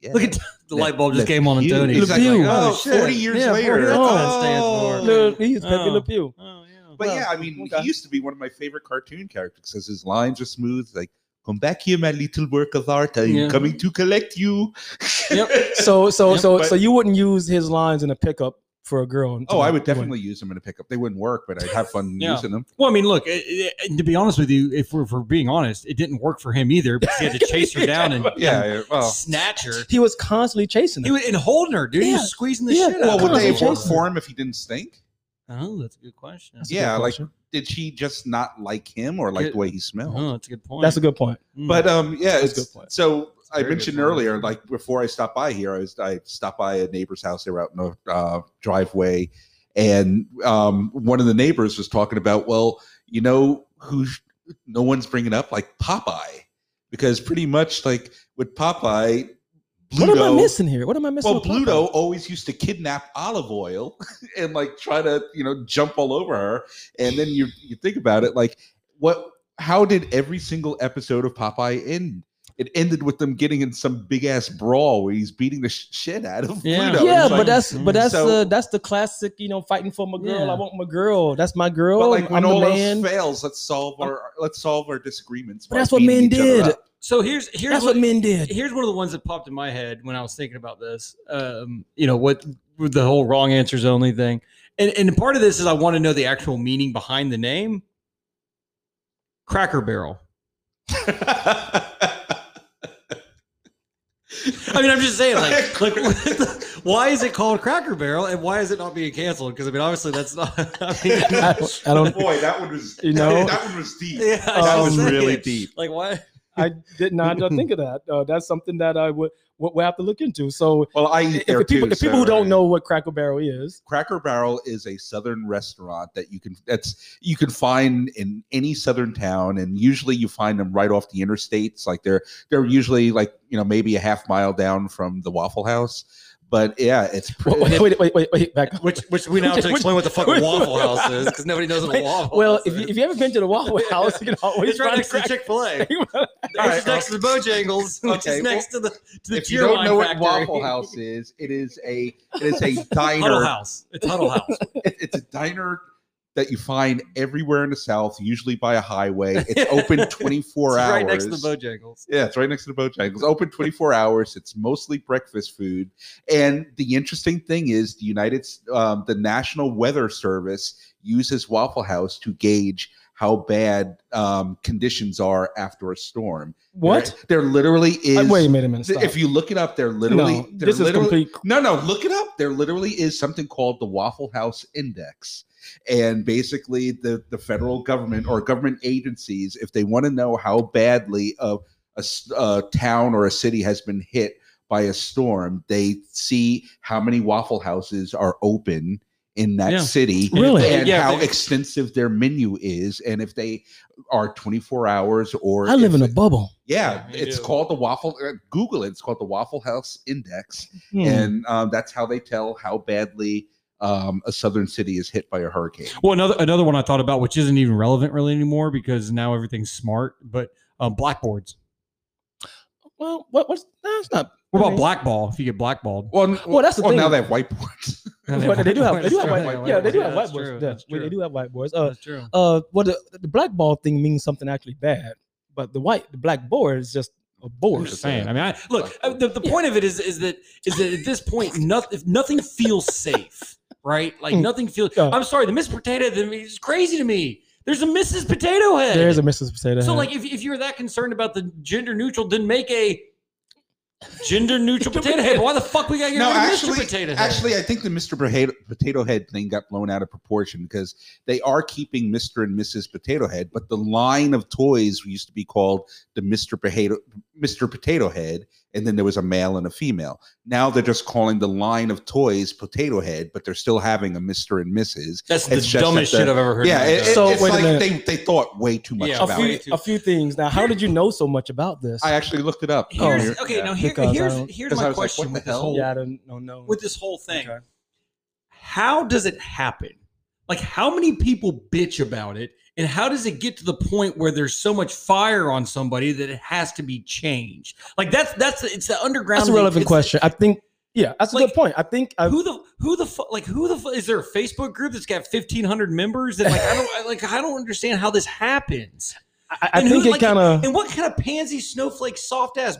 Pew. Yeah. Look at the light bulb just Le came on in Pew. Tony. He's He's like, Le Pew. oh, Oh, shit. 40 years Yeah, later. years That's what that stands for. Le- he's Pepe. Le Pew. Oh, yeah. But Well, yeah, I mean, okay. he used to be one of my favorite cartoon characters because his lines are smooth. Like, "Come back here, my little work of art. I'm Yeah. coming to collect you." Yep. So, so, Yep, so, but- so you wouldn't use his lines in a pickup for a girl? Oh, I would definitely use them in a pickup. They wouldn't work, but I'd have fun Yeah. using them. Well, I mean, look. It, it, to be honest with you, if we're, if we're being honest, it didn't work for him either because he had to chase her down and Yeah. and yeah, Well, snatch her. He was constantly chasing her. He her. was and holding her, dude. He was squeezing the Yeah. shit well, out. would of they her. have Constantly worked for him if he didn't stink? Oh, that's a good question. That's Yeah, good like question. did she just not like him or like Good- the way he smelled? Oh, that's a good point. That's a good point. But um, yeah, That's a it's good point. so. I mentioned earlier, like before I stopped by here, I was I stopped by a neighbor's house. They were out in the uh, driveway, and um, one of the neighbors was talking about, well, you know, who no one's bringing up like Popeye, because pretty much like with Popeye, What am I missing here? What am I missing? Well, with Popeye? Always used to kidnap Olive Oyl and like try to, you know, jump all over her. And then you you think about it, like what? How did every single episode of Popeye end? It ended with them getting in some big ass brawl where he's beating the shit out of Yeah. Bluto. Yeah, It's but like- that's but that's So- uh, that's the classic, you know, fighting for my girl. Yeah. I want my girl. That's my girl. but like when I'm all the else man. fails, let's solve our let's solve our disagreements. But that's what men did. so here's here's That's what men did. here's one of the ones that popped in my head when I was thinking about this. Um, you know what the whole wrong answers only thing, and and part of this is I want to know the actual meaning behind the name. Cracker Barrel. I mean, I'm just saying, like, like the- why is it called Cracker Barrel, and why is it not being canceled? Because I mean, obviously, that's not. I mean, I don't, I don't Boy, that one was You know? that one was deep. yeah, That was saying. really deep. Like, why? I did not think of that. Uh, that's something that I would would would have to look into. So Well, I eat there if people, too, if people who don't know what Cracker Barrel is, Cracker Barrel is a southern restaurant that you can that's you can find in any southern town, and usually you find them right off the interstates. Like they're they're usually like you know maybe a half mile down from the Waffle House. But yeah, it's pretty. wait, wait, wait, wait, wait, back. up. Which, which we now have to explain what the fuck a Waffle House is because nobody knows what a Waffle well, House if is. you, if you haven't been to the Waffle House, you can always it's right next to Chick Fil A. It's next to the Bojangles, which Okay, is next to the to the if you don't Wine know what Factory. Waffle House is, it is a it is a Huddle diner. House. It's Huddle House. It- it's a diner that you find everywhere in the South, usually by a highway. It's open twenty four It's hours. right next to the Bojangles. Yeah, it's right next to the Bojangles. Open 24 hours. It's mostly breakfast food. And the interesting thing is the United um, the National Weather Service uses Waffle House to gauge how bad um, conditions are after a storm. What? There, there literally Uh, is wait a minute, a minute. Stop. if you look it up, there literally no, this is literally complete. no, no, look it up. There literally is something called the Waffle House Index. And basically, the, the federal government or government agencies, if they want to know how badly a town or a city has been hit by a storm, they see how many Waffle Houses are open in that Yeah. city Really? and Yeah, how they- extensive their menu is. And if they are 24 hours or I live in a bubble. yeah, Yeah, it's do. called the Waffle. Uh, Google it. It's called the Waffle House Index, Hmm. and um, that's how they tell how badly um, a southern city is hit by a hurricane. Well, another another one I thought about, which isn't even relevant really anymore because now everything's smart. But um, blackboards. Well, what, what's that's not. What about blackball? If you get blackballed, Well, n- Well, that's the well, thing. now they have whiteboards. Well, they do have. They do have white, yeah, they do have That's whiteboards. true. Yeah, they do have whiteboards. Uh, That's true. uh, well, the, the black ball thing means something actually bad, but the white, the black board is just a I'm board. just saying. I mean, I, look. Blackboard. uh, The, the point of it is is that is that at this point, nothing nothing feels safe, right? Like Mm. nothing feels. Yeah. I'm sorry, the Miss Potato Head is crazy to me. There's a Mrs. Potato Head. There is a Mrs. Potato so Head. like if, if you're that concerned about the gender neutral, then make a Gender neutral potato head. Why the fuck we gotta get No, rid of actually, Mr. Potato Head? actually, I think the Mr. Potato, Potato Head thing got blown out of proportion because they are keeping Mr. and Mrs. Potato Head, but the line of toys used to be called the Mr. Potato Mr. Potato Head, and then there was a male and a female. Now they're just calling the line of toys Potato Head, but they're still having a Mr. and Mrs. that's the it's just dumbest that the- shit I've ever heard. Yeah, in my it. So, it's like they, they thought way too much Yeah, a about few, it. a few things. Now, how did you know so much about this? I actually looked it up. Oh, Here's, Here. okay, Yeah. now here, here's here's my was like, question with the this whole yeah, I don't, don't know. with this whole thing. Okay. How does it happen? Like, how many people bitch about it, and how does it get to the point where there's so much fire on somebody that it has to be changed? Like that's that's it's the underground. That's a relevant It's- question. I think, yeah, that's a Like, good point. I think I, Who the who the fu- like who the fu- is there a Facebook group that's got fifteen hundred members? And like I don't I- like I don't understand how this happens. I, I think who, it like, kind of. And what kind of pansy snowflake soft ass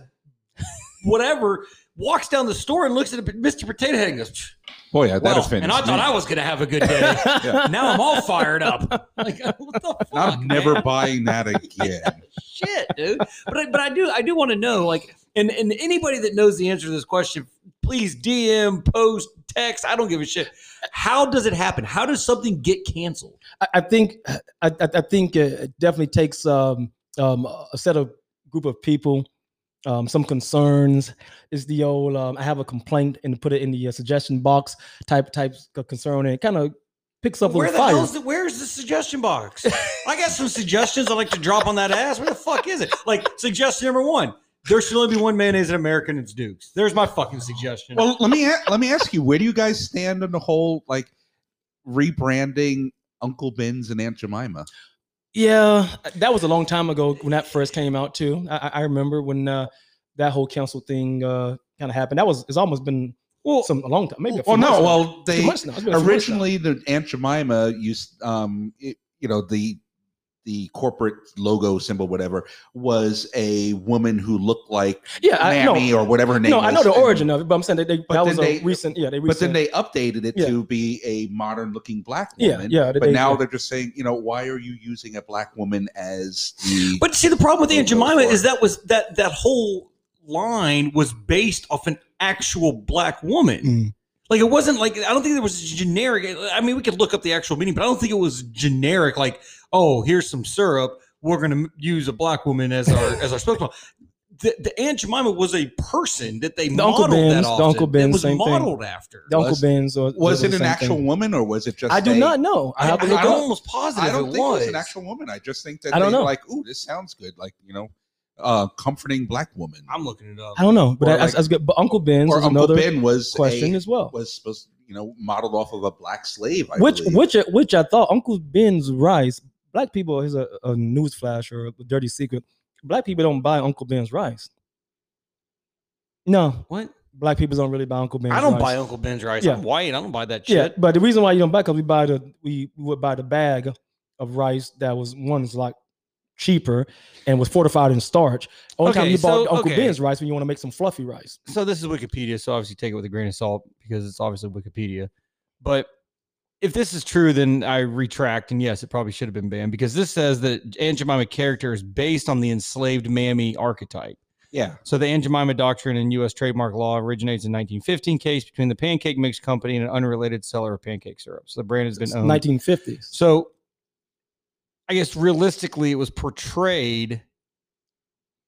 whatever walks down the store and looks at a Mr. Potato Head and goes, Boy, that well, offends and I thought me. I was gonna have a good day. Yeah. now I'm all fired up. Like what the fuck? I'm never man? buying that again. shit, dude. But I, but I do I do want to know like and and anybody that knows the answer to this question, please DM, post, text. I don't give a shit. How does it happen? How does something get canceled? I, I think I, I, I think it definitely takes um, um, a set of group of people, um, some concerns. Is the old um, I have a complaint and put it in the uh, suggestion box type type of concern, and it kind of picks up a Where little the fire. hell's the where's the suggestion box? I got some suggestions I'd like to drop on that ass. Where the fuck is it? Like suggestion number one. There should only be one mayonnaise in America and it's Duke's. There's my fucking suggestion. Well, let me a- let me ask you, where do you guys stand on the whole like rebranding Uncle Ben's and Aunt Jemima? Yeah, that was a long time ago when that first came out too. I, I- remember when uh, that whole council thing uh, kind of happened. That was it's almost been Well, some a long time, maybe. A few well, no, well, they months now. It's been a few months now. originally the Aunt Jemima used, um, it- you know, the the corporate logo symbol, whatever, was a woman who looked like yeah, I, no, or whatever her name. no, I know is, the and- origin of it, but I'm saying that they, But that then was a they- recent. Yeah, they But then they updated it Yeah. to be a modern looking black woman. yeah, they- But they- now yeah. they're just saying, you know, why are you using a black woman as the? But see, the problem with Aunt Logo Jemima is that was that that whole line was based off an actual black woman. Mm. Like it wasn't like I don't think there was generic. I mean, we could look up the actual meaning, but I don't think it was generic. Like, oh, here's some syrup. We're going to use a black woman as our as our spokesman. The, the Aunt Jemima was a person that they The modeled that Ben's- the often. Uncle it Ben's, was same thing. modeled after. the Uncle Was- Ben's. Or, was or it an actual thing. woman or was it just? I do a- not know. I I, have to I, look I'm almost positive I don't it think was. it was an actual woman. I just think that I don't they know. like, ooh, this sounds good. Like you know, uh, comforting black woman. I'm looking it up. I don't know, but Or that's, like- that's good. But Uncle Ben's or is Uncle another Ben was question a, as well. was supposed, you know, modeled off of a black slave. I which believe. which which I thought Uncle Ben's rice. Black people here's a, a news flash or a dirty secret. Black people don't buy Uncle Ben's rice. No, What? black people don't really buy Uncle Ben's. Rice. I don't rice. buy Uncle Ben's rice. Yeah. I'm white. I don't buy that shit. Yeah, but the reason why you don't buy because we buy the we, we would buy the bag of rice that was one's like cheaper and was fortified in starch. Only time Okay, you bought Uncle okay. Ben's rice when you want to make some fluffy rice. so this is Wikipedia, so obviously take it with a grain of salt because it's obviously Wikipedia. But if this is true, then I retract, and yes, it probably should have been banned because this says that Aunt Jemima character is based on the enslaved mammy archetype. yeah, So the Aunt Jemima doctrine in U.S. trademark law originates in 1915 case between the Pancake Mix Company and an unrelated seller of pancake syrup. So the brand has been It's owned. 1950s. So I guess realistically, it was portrayed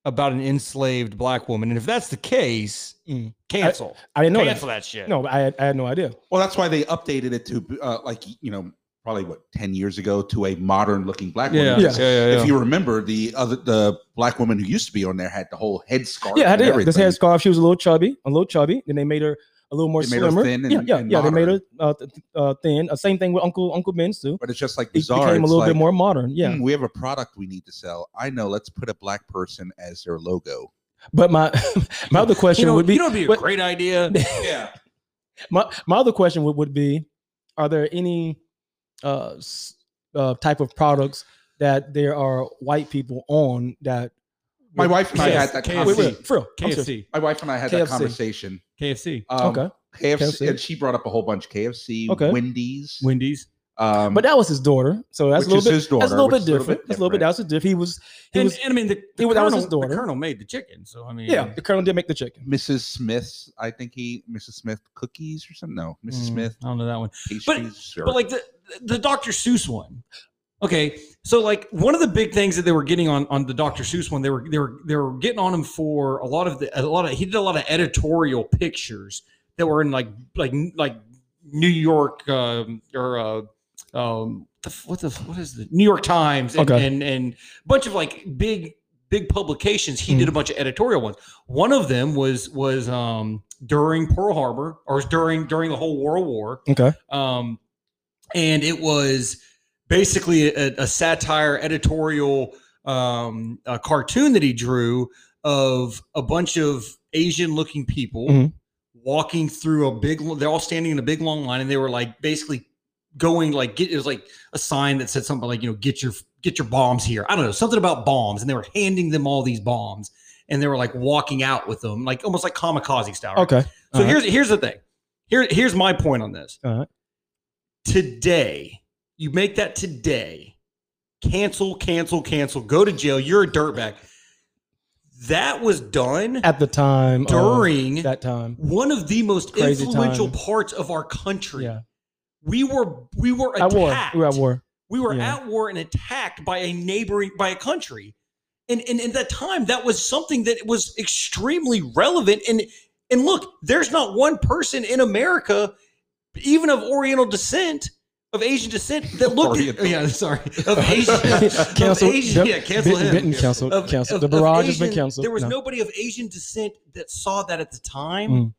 about an enslaved black woman, and if that's the case, Mm. cancel. I didn't know cancel that. that, shit. No, I had, I had no idea. well, that's why they updated it to uh, like you know, probably what ten years ago to a modern looking black woman. yeah, Yeah. yeah, yeah. If you remember, the other the black woman who used to be on there had the whole headscarf. Yeah, I and did. This everything. head scarf. She was a little chubby, a little chubby. Then they made her a little more They made her slimmer. thin and- yeah, yeah, and yeah. They made her uh, th- uh, thin. Uh, same thing with Uncle Uncle Ben's too. But it's just like It bizarre. became a little like, bit more modern. Yeah, "Hmm, we have a product we need to sell. I know. Let's put a black person as their logo. but my my other question you know, would be you know, it'd be a what- great idea. Yeah. my my other question would, would be: Are there any uh, uh type of products that there are white people on that? My wife and I had that KFC. Wait, conversation. wait, for real, I'm serious. KFC, My wife and I had that KFC. conversation. KFC, Um, okay, KFC, KFC. and she brought up a whole bunch. KFC, Okay. Wendy's, Wendy's. Um, But that was his daughter, so that's which a is little bit. his daughter, that's a little which bit is different. That's a little bit. That's a different. He was. He and, was. and I mean, the, the, it was- that was colonel, his daughter. the colonel made the chicken. So, I mean, Yeah, the colonel did make the chicken. Mrs. Smith's, I think he Mrs. Smith cookies or something. No, Mrs. Mm, Smith I don't know that one. pastries. or- But like the the Dr. Seuss one. Okay, so like one of the big things that they were getting on on the Dr. Seuss one, they were they were they were getting on him for a lot of the a lot of he did a lot of editorial pictures that were in like like like New York um, or uh, um the, what the what is the New York Times and Okay. and, and a bunch of like big big publications. He did a bunch of editorial ones. One of them was was um during Pearl Harbor or during during the whole World War Okay. um, and it was basically a, a satire editorial um, a cartoon that he drew of a bunch of Asian looking people Mhm. walking through a big. They're all standing in a big long line, and they were like basically going like get it was like a sign that said something like you know get your get your bombs here. I don't know something about bombs, and they were handing them all these bombs, and they were like walking out with them, like almost like kamikaze style. right? Okay. So right. here's here's the thing. Here here's my point on this. Right. Today, you make that today. Cancel, cancel, cancel. Go to jail. You're a dirtbag. That was done At the time. during that time. one of the most Crazy influential time. parts of our country. Yeah. We were we were At war. attacked. We were at war. We were Yeah. at war and attacked by a neighboring by a country. And, and in that time, that was something that was extremely relevant. And and look, there's not one person in America, even of Oriental descent, of Asian descent, that looked at Oriental. yeah, sorry, of Asian, of Cancel. Asian, Yep. yeah, cancel Bitten- him. Bitten canceled. Of- canceled. of- the of barrage has been canceled. There was No. nobody of Asian descent that saw that at the time Mm.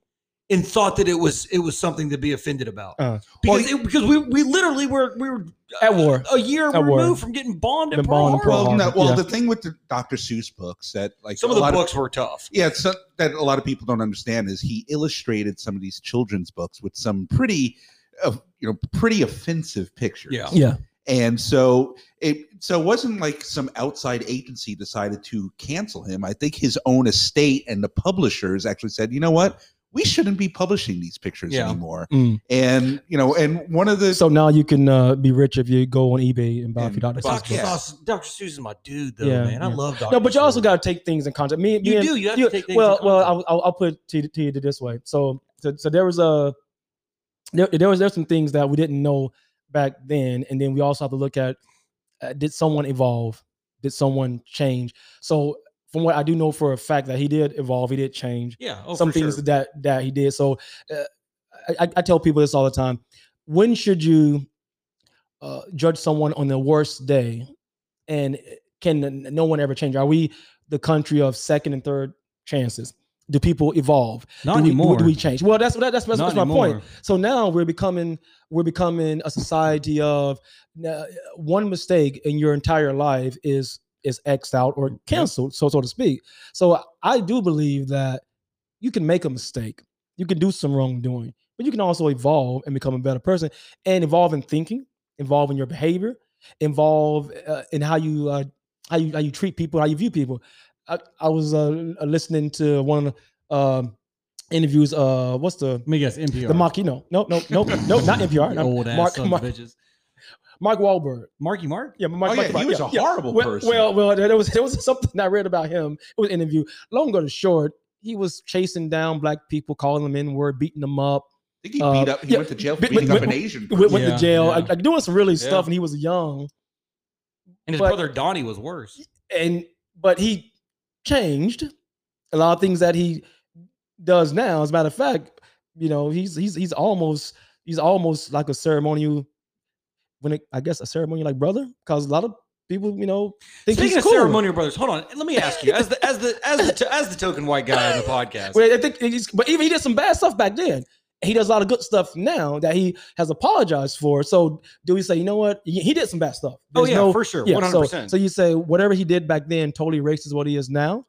and thought that it was it was something to be offended about. Uh. because it, because we, we literally were we were At war. a year At war. removed from getting bombed in Been Pearl bombed Harbor. Well, no, well, yeah. the thing with the Dr. Seuss books that like Some of the lot books were tough. yeah, it's that a lot of people don't understand is he illustrated some of these children's books with some pretty, uh, you know, pretty offensive pictures. Yeah. Yeah. and so it so it wasn't like some outside agency decided to cancel him. I think his own estate and the publishers actually said, you know what, we shouldn't be publishing these pictures Yeah. anymore. Mm. And you know, and one of the So now you can uh, be rich if you go on eBay and buy a And few Dr. fuck Dr. yeah. Dr. Seuss is my dude, though, Yeah, man. I love Dr. No, but you also got to take things in context. Me, me You and- do. You have to take things well, in well, context. I'll, I'll, I'll put it to, to you this way. So, so, so there was a there, there was there's some things that we didn't know back then, and then we also have to look at uh, did someone evolve? Did someone change? So, from what I do know for a fact that he did evolve, he did change yeah, oh, some things sure. that that he did. So uh, I, I tell people this all the time. When should you uh, judge someone on the worst day? And can no one ever change? Are we the country of second and third chances? Do people evolve? Not do we, anymore. Do we change? Well, that's that, that's, that's, Not my point. So now we're becoming we're becoming a society of uh, one mistake in your entire life is is xed out or canceled, so so to speak. So I do believe that you can make a mistake, you can do some wrongdoing, but you can also evolve and become a better person and evolve in thinking, evolve in your behavior, involve uh, in how you uh, how you how you treat people, how you view people. I, I was uh, listening to one of the um, interviews. Uh, what's the Let me guess, NPR. the Marky? No, no, no, no, no, not NPR. You no, old ass Mark, son Mark, bitches. Mark Wahlberg. Marky Mark? Yeah, Mark, Oh, yeah, Mark, he was a horrible well, person. Well, well, there was there was something I read about him. It was an interview. Long ago to short, he was chasing down black people, calling them in word, beating them up. I think he Uh, beat up. He yeah, went to jail for beating but- up an Asian. Went, person. went Yeah, to jail, yeah. like, like doing some really Yeah. stuff, and he was young. And his But- brother Donnie was worse. and but he changed a lot of things that he does now. As a matter of fact, you know, he's he's he's almost he's almost like a ceremonial when it, I guess a ceremonial like brother because a lot of people you know think Speaking he's of cool. ceremonial brothers, hold on. Let me ask you, as the as the as the as the token white guy on the podcast. Well, I think he's, but even he did some bad stuff back then. He does a lot of good stuff now that he has apologized for. So do we say, you know what? He, did some bad stuff. oh yeah, no- for sure, one hundred so, percent. so you say whatever he did back then totally erases what he is now.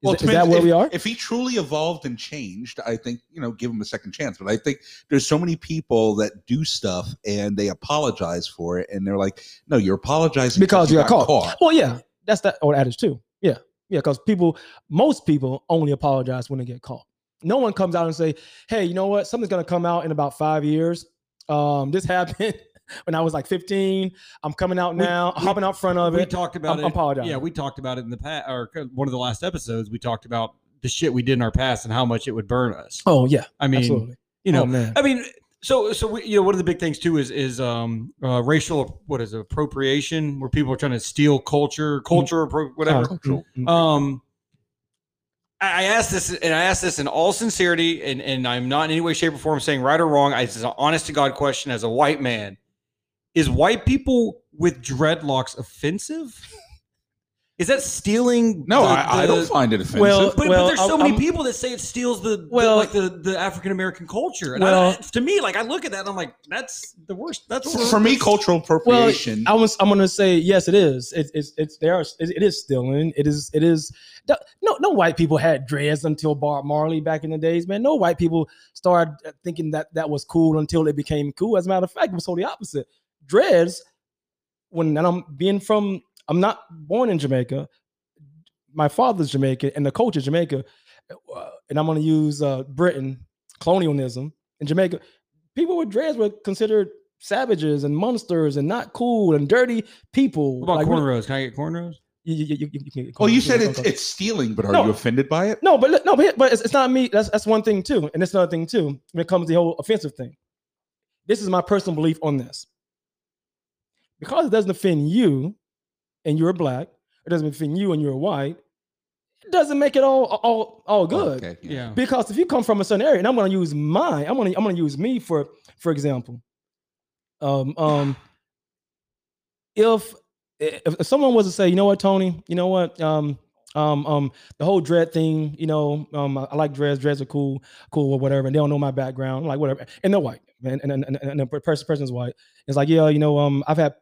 Is, Well, that- it is that where if, we are? If he truly evolved and changed, I think you know, give him a second chance. But I think there's so many people that do stuff and they apologize for it, and they're like, "No, you're apologizing because you got caught. caught." Well, yeah, that's that old adage too. Yeah, yeah, because people, most people only apologize when they get caught. No one comes out and say, "Hey, you know what? Something's gonna come out in about five years. Um, this happened. when I was like 15. I'm coming out We- now, we- hopping out front of we it. We talked about I'm- it. I'm apologizing. Yeah, we talked about it in the past, or one of the last episodes. We talked about the shit we did in our past and how much it would burn us. Oh yeah, I mean, absolutely. you know, oh man. I mean, so so we, you know, one of the big things too is is um uh, racial what is it, appropriation, where people are trying to steal culture, culture, appro- whatever. Oh, mm, mm. Um, I asked this, and I asked this in all sincerity, and, and I'm not in any way, shape, or form saying right or wrong. It's an honest to God question as a white man: Is white people with dreadlocks offensive? Is that stealing? No, the- I, I the- don't find it offensive. Well, But, but there's so I'm- many I'm- people that say it steals the, the- Well- like the, the African American culture. And Well- I, to me, like I look at that and I'm like, that's the worst. That's for, for me, cultural appropriation. I was. I'm gonna say yes. It is. It, it's. It's. There. Are, it, it is stealing. It is. It is. No. No white people had dreads until Bob Marley back in the days. Man, no white people started thinking that that was cool until it became cool. As a matter of fact, it was totally opposite. Dreads. When and I'm being from. I'm not born in Jamaica. My father's Jamaican, and the culture Jamaica. uh, And I'm gonna use uh, Britain colonialism in Jamaica. People with dreads were considered savages and monsters and not cool and dirty people. What about Like, we- cornrows? Can I get cornrows? You, you, you, you, you can get oh, you said it's it's stealing, but are No. you offended by it? no, but no, but, but it's, it's not me. That's that's one thing too, and it's another thing too. When it comes to the whole offensive thing, this is my personal belief on this. Because it doesn't offend you, and you're black, it doesn't offend you and you're white. It doesn't make it all all all good. Okay, Yeah. Because if you come from a certain area, and I'm going to use mine, I'm going to I'm going to use me for for example. Um um if if, if someone was to say, you know what, Tony, you know what, um um um the whole dread thing, you know, um I, I like dreads, dreads are cool, cool or whatever, and they don't know my background, like whatever, and they're white, and and and, and the person person's white. It's like, yeah, you know, um I've had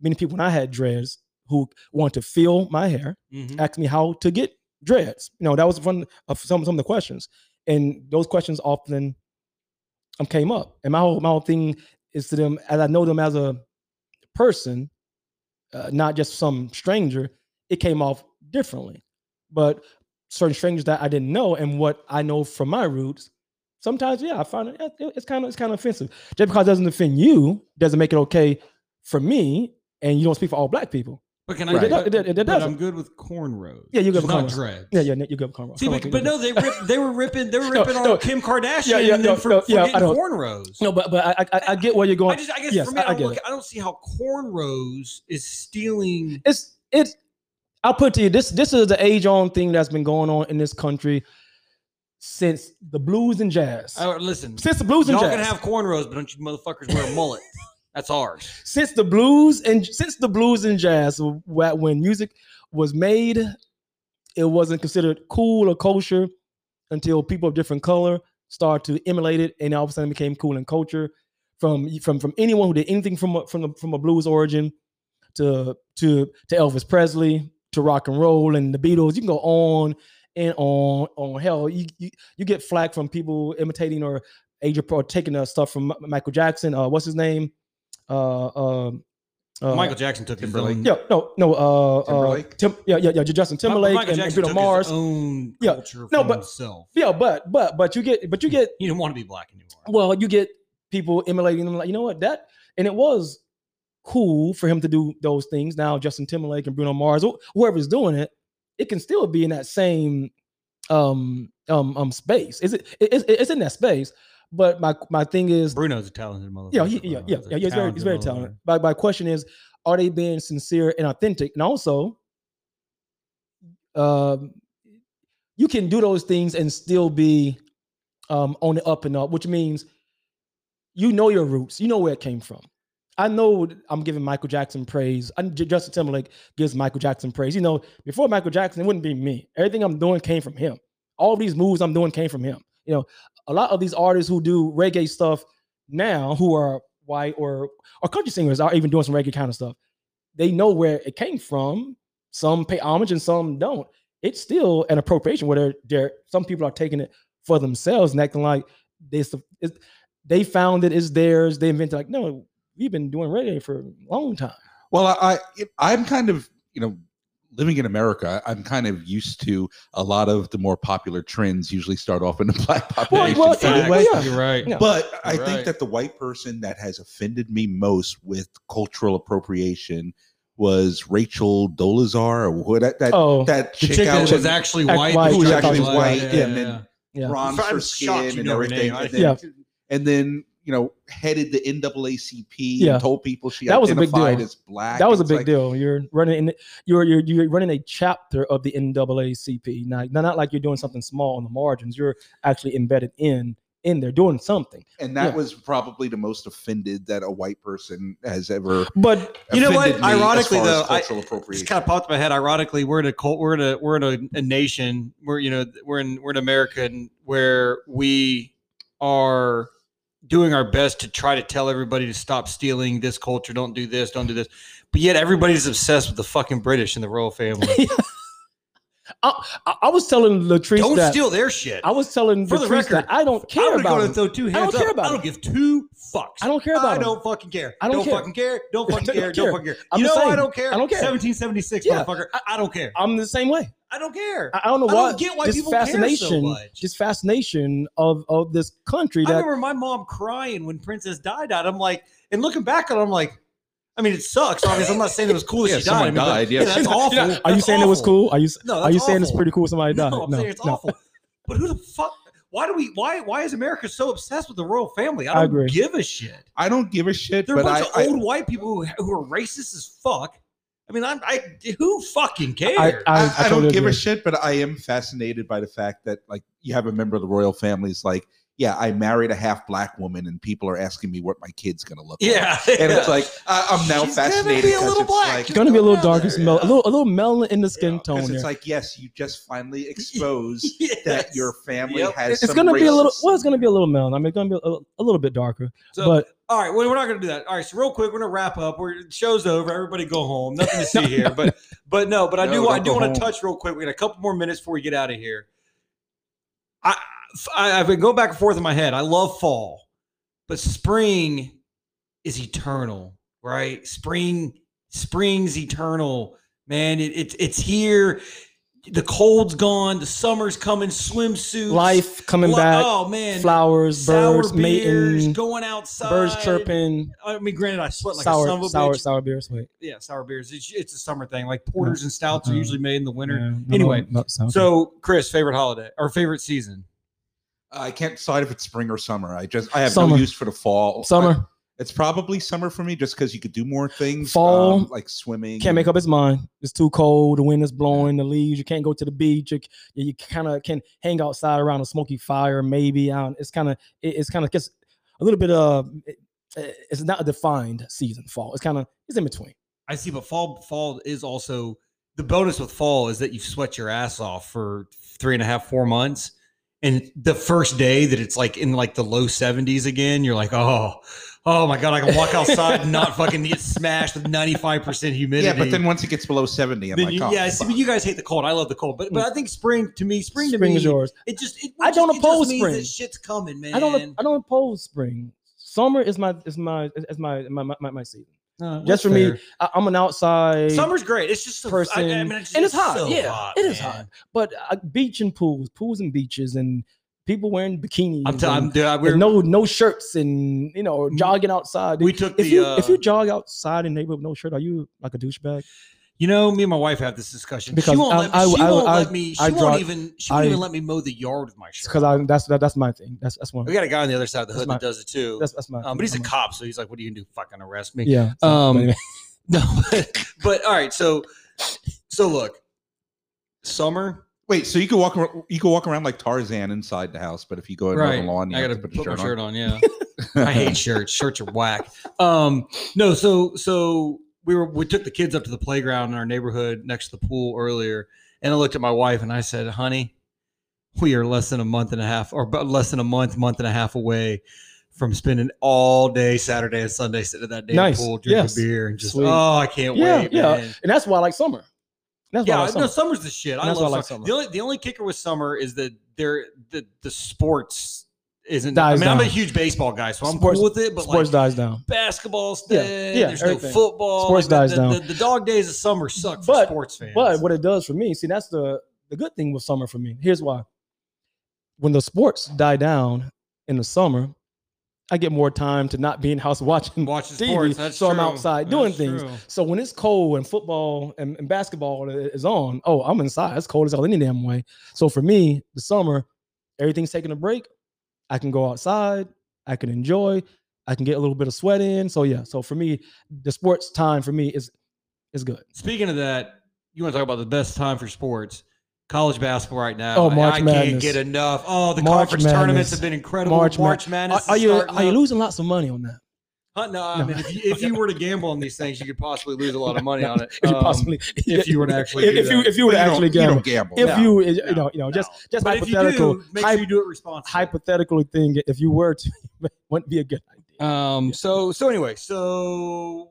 many people when I had dreads who want to feel my hair, Mhm. asked me how to get dreads. You know, that was one of some some of the questions, and those questions often um came up. And my whole my whole thing is to them as I know them as a person, uh, not just some stranger. It came off differently, but certain strangers that I didn't know and what I know from my roots. Sometimes, yeah, I find it it- it's kind of it's kind of offensive. Just because it doesn't offend you doesn't make it okay for me, and you don't speak for all black people. But can I? Right. But, It- it- it but doesn't. I'm good with cornrows. Yeah, you're good with not cornrows. dreads. Yeah, yeah, you go cornrows. See, but, but no, they rip, they were ripping they were No, ripping on no. Kim Kardashian Yeah, yeah, and then no, for, no, for yeah, I getting cornrows. No, but but I I, I get where you're going. I just I guess yes, for me, I- I, I don't get look, it. I don't see how cornrows is stealing. it's it's I'll put to you this this is the age on thing that's been going on in this country since the blues and jazz. Uh, listen, since the blues and jazz. y'all jazz. can have cornrows, but don't you motherfuckers wear a mullet? That's ours. since the blues and since the blues and jazz when music was made it wasn't considered cool or kosher until people of different color started to emulate it and all of a sudden it became cool and culture. From from from anyone who did anything from a, from from a blues origin to to to Elvis Presley to rock and roll and the Beatles you can go on and on on hell. You you, you get flack from people imitating or age or taking uh, stuff from Michael Jackson uh what's his name uh, um, uh, Michael Jackson took his Timberlake. own. Yeah, no, no. Uh, uh, Timberlake? Tim, yeah, yeah, yeah. Justin Timberlake Michael and, and Bruno took Mars. his own Yeah. culture No, but- himself. Yeah, but but but you get but you get you didn't want to be black anymore. well, you get people emulating them like you know what that and it was cool for him to do those things. Now Justin Timberlake and Bruno Mars, wh- whoever's doing it, it can still be in that same um um um space. Is it? it- It's, it's in that space. But my my thing is Bruno's a talented motherfucker. yeah, he, yeah, yeah, He's yeah. He's very, he's very talented. But my question is, are they being sincere and authentic? And also, um, you can do those things and still be um, on the up and up, which means you know your roots, you know where it came from. I know I'm giving Michael Jackson praise. I, Justin Timberlake gives Michael Jackson praise. You know, before Michael Jackson, it wouldn't be me. Everything I'm doing came from him. All these moves I'm doing came from him. You know, a lot of these artists who do reggae stuff now, who are white or or country singers, are even doing some reggae kind of stuff. They know where it came from. Some pay homage and some don't. It's still an appropriation where they're, they're some people are taking it for themselves and acting like. It's, they found it is theirs. They invented like no, we've been doing reggae for a long time. Well, I, I I'm kind of you know living in America, I'm kind of used to a lot of the more popular trends usually start off in the black population well, anyway. yeah. You're right. Yeah. But I You're think right. that the white person that has offended me most with cultural appropriation was Rachel Dolezal or what that that, Oh, that chick chick out that was actually white, white, who was actually yeah, white yeah, and then yeah. yeah. bronze her skin and everything, name. And then, Yeah. and then you know headed the NAACP Yeah. and told people she That was a big deal. as black. that was a big like, deal. You're running in, you're, you're you're running a chapter of the NAACP. Now, not like you're doing something small on the margins. You're actually embedded in in there doing something. And that Yeah. was probably the most offended that a white person has ever. But You know what? offended as Ironically, far though, I- cultural It's appropriation. kind of popped in my head. Ironically, we're in a cult. We're in a we're in a, a nation. We're you know we're in we're in America and where we are doing our best to try to tell everybody to stop stealing this culture. Don't do this. Don't do this. But yet everybody's obsessed with the fucking British and the royal family. I, I, I was telling Latrice don't that steal their shit. I was telling For the record, that I don't care about go to throw two I don't hands care up. about I don't give two fucks. I don't care about I don't fucking care. I don't care. fucking care. Don't fucking Don't care. Don't fucking care. I'm you know I don't care. I don't care. 1776, Yeah. motherfucker. I don't care. I'm the same way. I don't care. I, I don't know I why. don't get why this people care so fascination, much. this fascination of of this country I remember my mom crying when Princess Di died. I'm like, and looking back on it, I'm like, I mean, it sucks. Obviously, I'm not saying it was cool that Yeah, she died. I mean, someone but- died, yeah. that's awful. Are you That's saying it was cool? Are you No, are you that's saying it's pretty cool somebody died? No, I'm saying it's awful. But who the fuck? Why do we? Why? Why is America so obsessed with the royal family? I I don't agree. give a shit. I don't give a shit, They're a bunch I, of I old white people who, who are racist as fuck. I mean, I'm, I who fucking cares? I, I, I, I, don't totally give a shit, but I am fascinated by the fact that like you have a member of the royal family is like, yeah, I married a half black woman, and people are asking me what my kid's gonna look like. yeah, and it's like I, I'm now She's gonna fascinated be a because little it's black. like It's gonna be a little darker, there, smell, a little a little melanin in the skin Yeah, tone. because there. it's like yes, you just finally exposed that your family Yep. has. it's some gonna be a little. Well, it's gonna be a little melanin. I mean, it's gonna be a, a little bit darker. So, but all right, well, we're not going to do that. All right, so real quick, we're going to wrap up. We're show's over. Everybody go home. Nothing to see here, but but no, but I do No, I don't do want to touch real quick. We got a couple more minutes before we get out of here. I, I I've been going back and forth in my head. I love fall, but spring is eternal, right? Spring spring's eternal, man. It, it's it's here. The cold's gone. The summer's coming. Swimsuits, life coming Li- back, Oh man, flowers, sour birds, beers, mating, going outside, birds chirping, I mean, granted, I sweat like a son sour, of a sour, bitch. sour beers. Wait, Yeah, sour beers. It's, it's a summer thing. Like porters and stouts are Uh, usually made in the winter. Yeah, Anyway. So, Chris, favorite holiday or favorite season? I can't decide if it's spring or summer. I just I have Summer. no use for the fall. summer I- it's probably summer for me, just because you could do more things. Fall. um, like swimming. can't make up its mind. It's too cold. The wind is blowing. The leaves. You can't go to the beach. You, you kind of can hang outside around a smoky fire. Maybe I don't- it's kind of it, it's kind of gets a little bit of it, it's not a defined season. Fall. It's kind of it's in between. I see, but fall fall is also the bonus with fall is that you sweat your ass off for three and a half, four months. And the first day that it's like in like the low 70s again, you're like, oh, oh my God, I can walk outside and not fucking get smashed with 95% humidity. Yeah, but then once it gets below seventy, I'm Then like, you- oh, yeah, see, but you guys hate the cold. I love the cold, but but I think spring to me, spring, to me, is yours. it just it, I don't just, it oppose means spring. Shit's coming, man. I don't I don't oppose spring. Summer is my is my is my my my, my season. No, Just that's for me, fair. I, I'm an outside Summer's great. It's just so, person, I, I mean, it's and it's hot. so yeah, hot, it is man. hot. But uh, beach and pools, pools and beaches, and people wearing bikinis. I'm and- telling, dude, I- with we're, no no shirts and you know jogging outside. we took if the. you uh, if you jog outside in the neighborhood with no shirt, are you like a douchebag? You know, me and my wife have this discussion. Because she won't I- let me. I- she I- won't I- let me. She I won't draw- even. She won't I- even let me mow the yard with my shirt. Because I that's that, that's my thing. That's that's one. we got a guy on the other side of the hood my- that does it too. That's that's my. Um, but he's a I'm cop, so he's like, "What are you gonna do? Fucking arrest me?" Yeah. so- Um, but anyway. No, but, but all right. So, so look, summer. wait. So you can walk ar- you can walk around like Tarzan inside the house, but if you go in Right. the lawn, you I gotta to put, put, a my shirt, shirt on. on. Yeah. I hate shirts. Shirts are whack. Um, no, so so we were we took the kids up to the playground in our neighborhood next to the pool earlier, and I looked at my wife and I said, "Honey, we are less than a month and a half, or less than a month, month and a half away." From spending all day Saturday and Sunday sitting at that damn Nice. pool drinking Yes. beer and just Sweet. oh I can't Yeah, wait yeah. man. and that's why I like summer. That's why I Yeah, like no, summer. summer's the shit. I love I like summer. summer. The only the only kicker with summer is that there the the sports isn't. Dies I mean, I'm a huge baseball guy, so I'm Sports- cool with it. But Sports like dies down. basketball's Yeah, dead. yeah, There's everything. no football. Sports Like, dies the, down. The, the dog days of summer suck for But- sports fans. But what it does for me, see, that's the the good thing with summer for me. Here's why: when the sports die down in the summer, I get more time to not be in house watching watching TV, sports. So I'm outside doing That's things. true. So when it's cold and football and, and basketball is on, oh, I'm inside. It's cold as hell any damn way. So for me, the summer, everything's taking a break. I can go outside. I can enjoy. I can get a little bit of sweat in. So yeah. So for me, the sports time for me is is good. Speaking of that, you want to talk about the best time for sports? College basketball right now. Oh, I- March I can't get enough. Oh, the March conference tournaments have been incredible. March March, Ma- Madness. Are, are you are you losing lots of money on that? Huh, no, I mean, if you, if you were to gamble on these things, you could possibly lose a lot of money on it. If you Um, possibly, if you were to actually if, if you if you were to actually you gamble, gamble. if No. you you No. know you know just just but if you hypothetical do, make hy- sure you do it responsibly. hypothetical thing, if you were to, wouldn't be a good idea. Um. So so anyway, so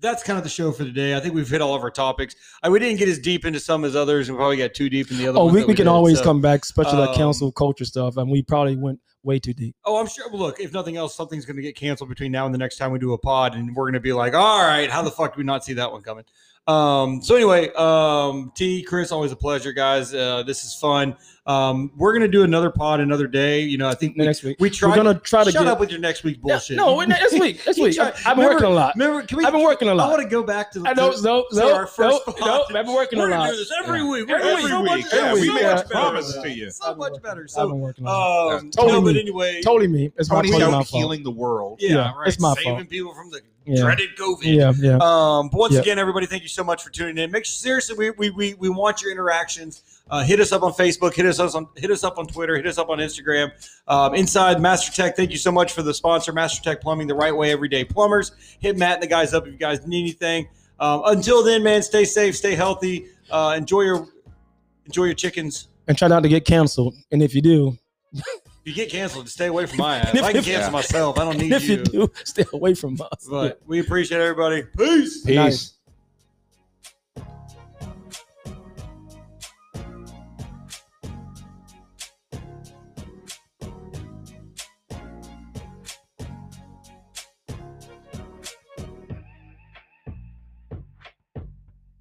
that's kind of the show for today. I think we've hit all of our topics. I we didn't get as deep into some as others, and probably got too deep in the other. Oh, ones we, we can did, always so- come back, especially like um, council culture stuff, and we probably went way too deep. Oh, I'm sure. Look, if nothing else, something's going to get canceled between now and the next time we do a pod, and we're going to be like, "All right, how the fuck do we not see that one coming?" Um, so anyway, um, T, Chris, always a pleasure, guys. Uh, this is fun. Um, we're going to do another pod another day. You know, I think we, Next week, we tried. we're gonna try to shut get. up with your next week Yeah, bullshit. no, next week. Next week. try- I've, I've been remember- working a lot. Remember, can we? I've been working a I lot. I want to go back to the. I know, to- no, to no, our first no, pod. no. I've been working We're a gonna lot. do this every Yeah. week. We're Every gonna so week. much Yeah, we so made much a promise to you. So much better. I've been working a lot. um, Totally no, but me. anyway, totally me. It's my, Tony totally Hawk my fault. healing the world. Yeah, Yeah, right. it's my fault. Saving people from the Yeah. dreaded COVID. Yeah, yeah. Um, but once Yeah. again, everybody, thank you so much for tuning in. Make sure, seriously, we we we, we want your interactions. Uh, hit us up on Facebook. Hit us on hit us up on Twitter. Hit us up on Instagram. Um, inside Master Tech, thank you so much for the sponsor, Master Tech Plumbing, the right way, everyday plumbers. Hit Matt and the guys up if you guys need anything. Um, until then, man, stay safe, stay healthy. Uh, enjoy your enjoy your chickens. And try not to get canceled. And if you do, you get canceled, just stay away from my ass. If- I can cancel Yeah. myself. I don't need if you you. do, stay away from us. But we appreciate everybody. Peace. Nice. Peace.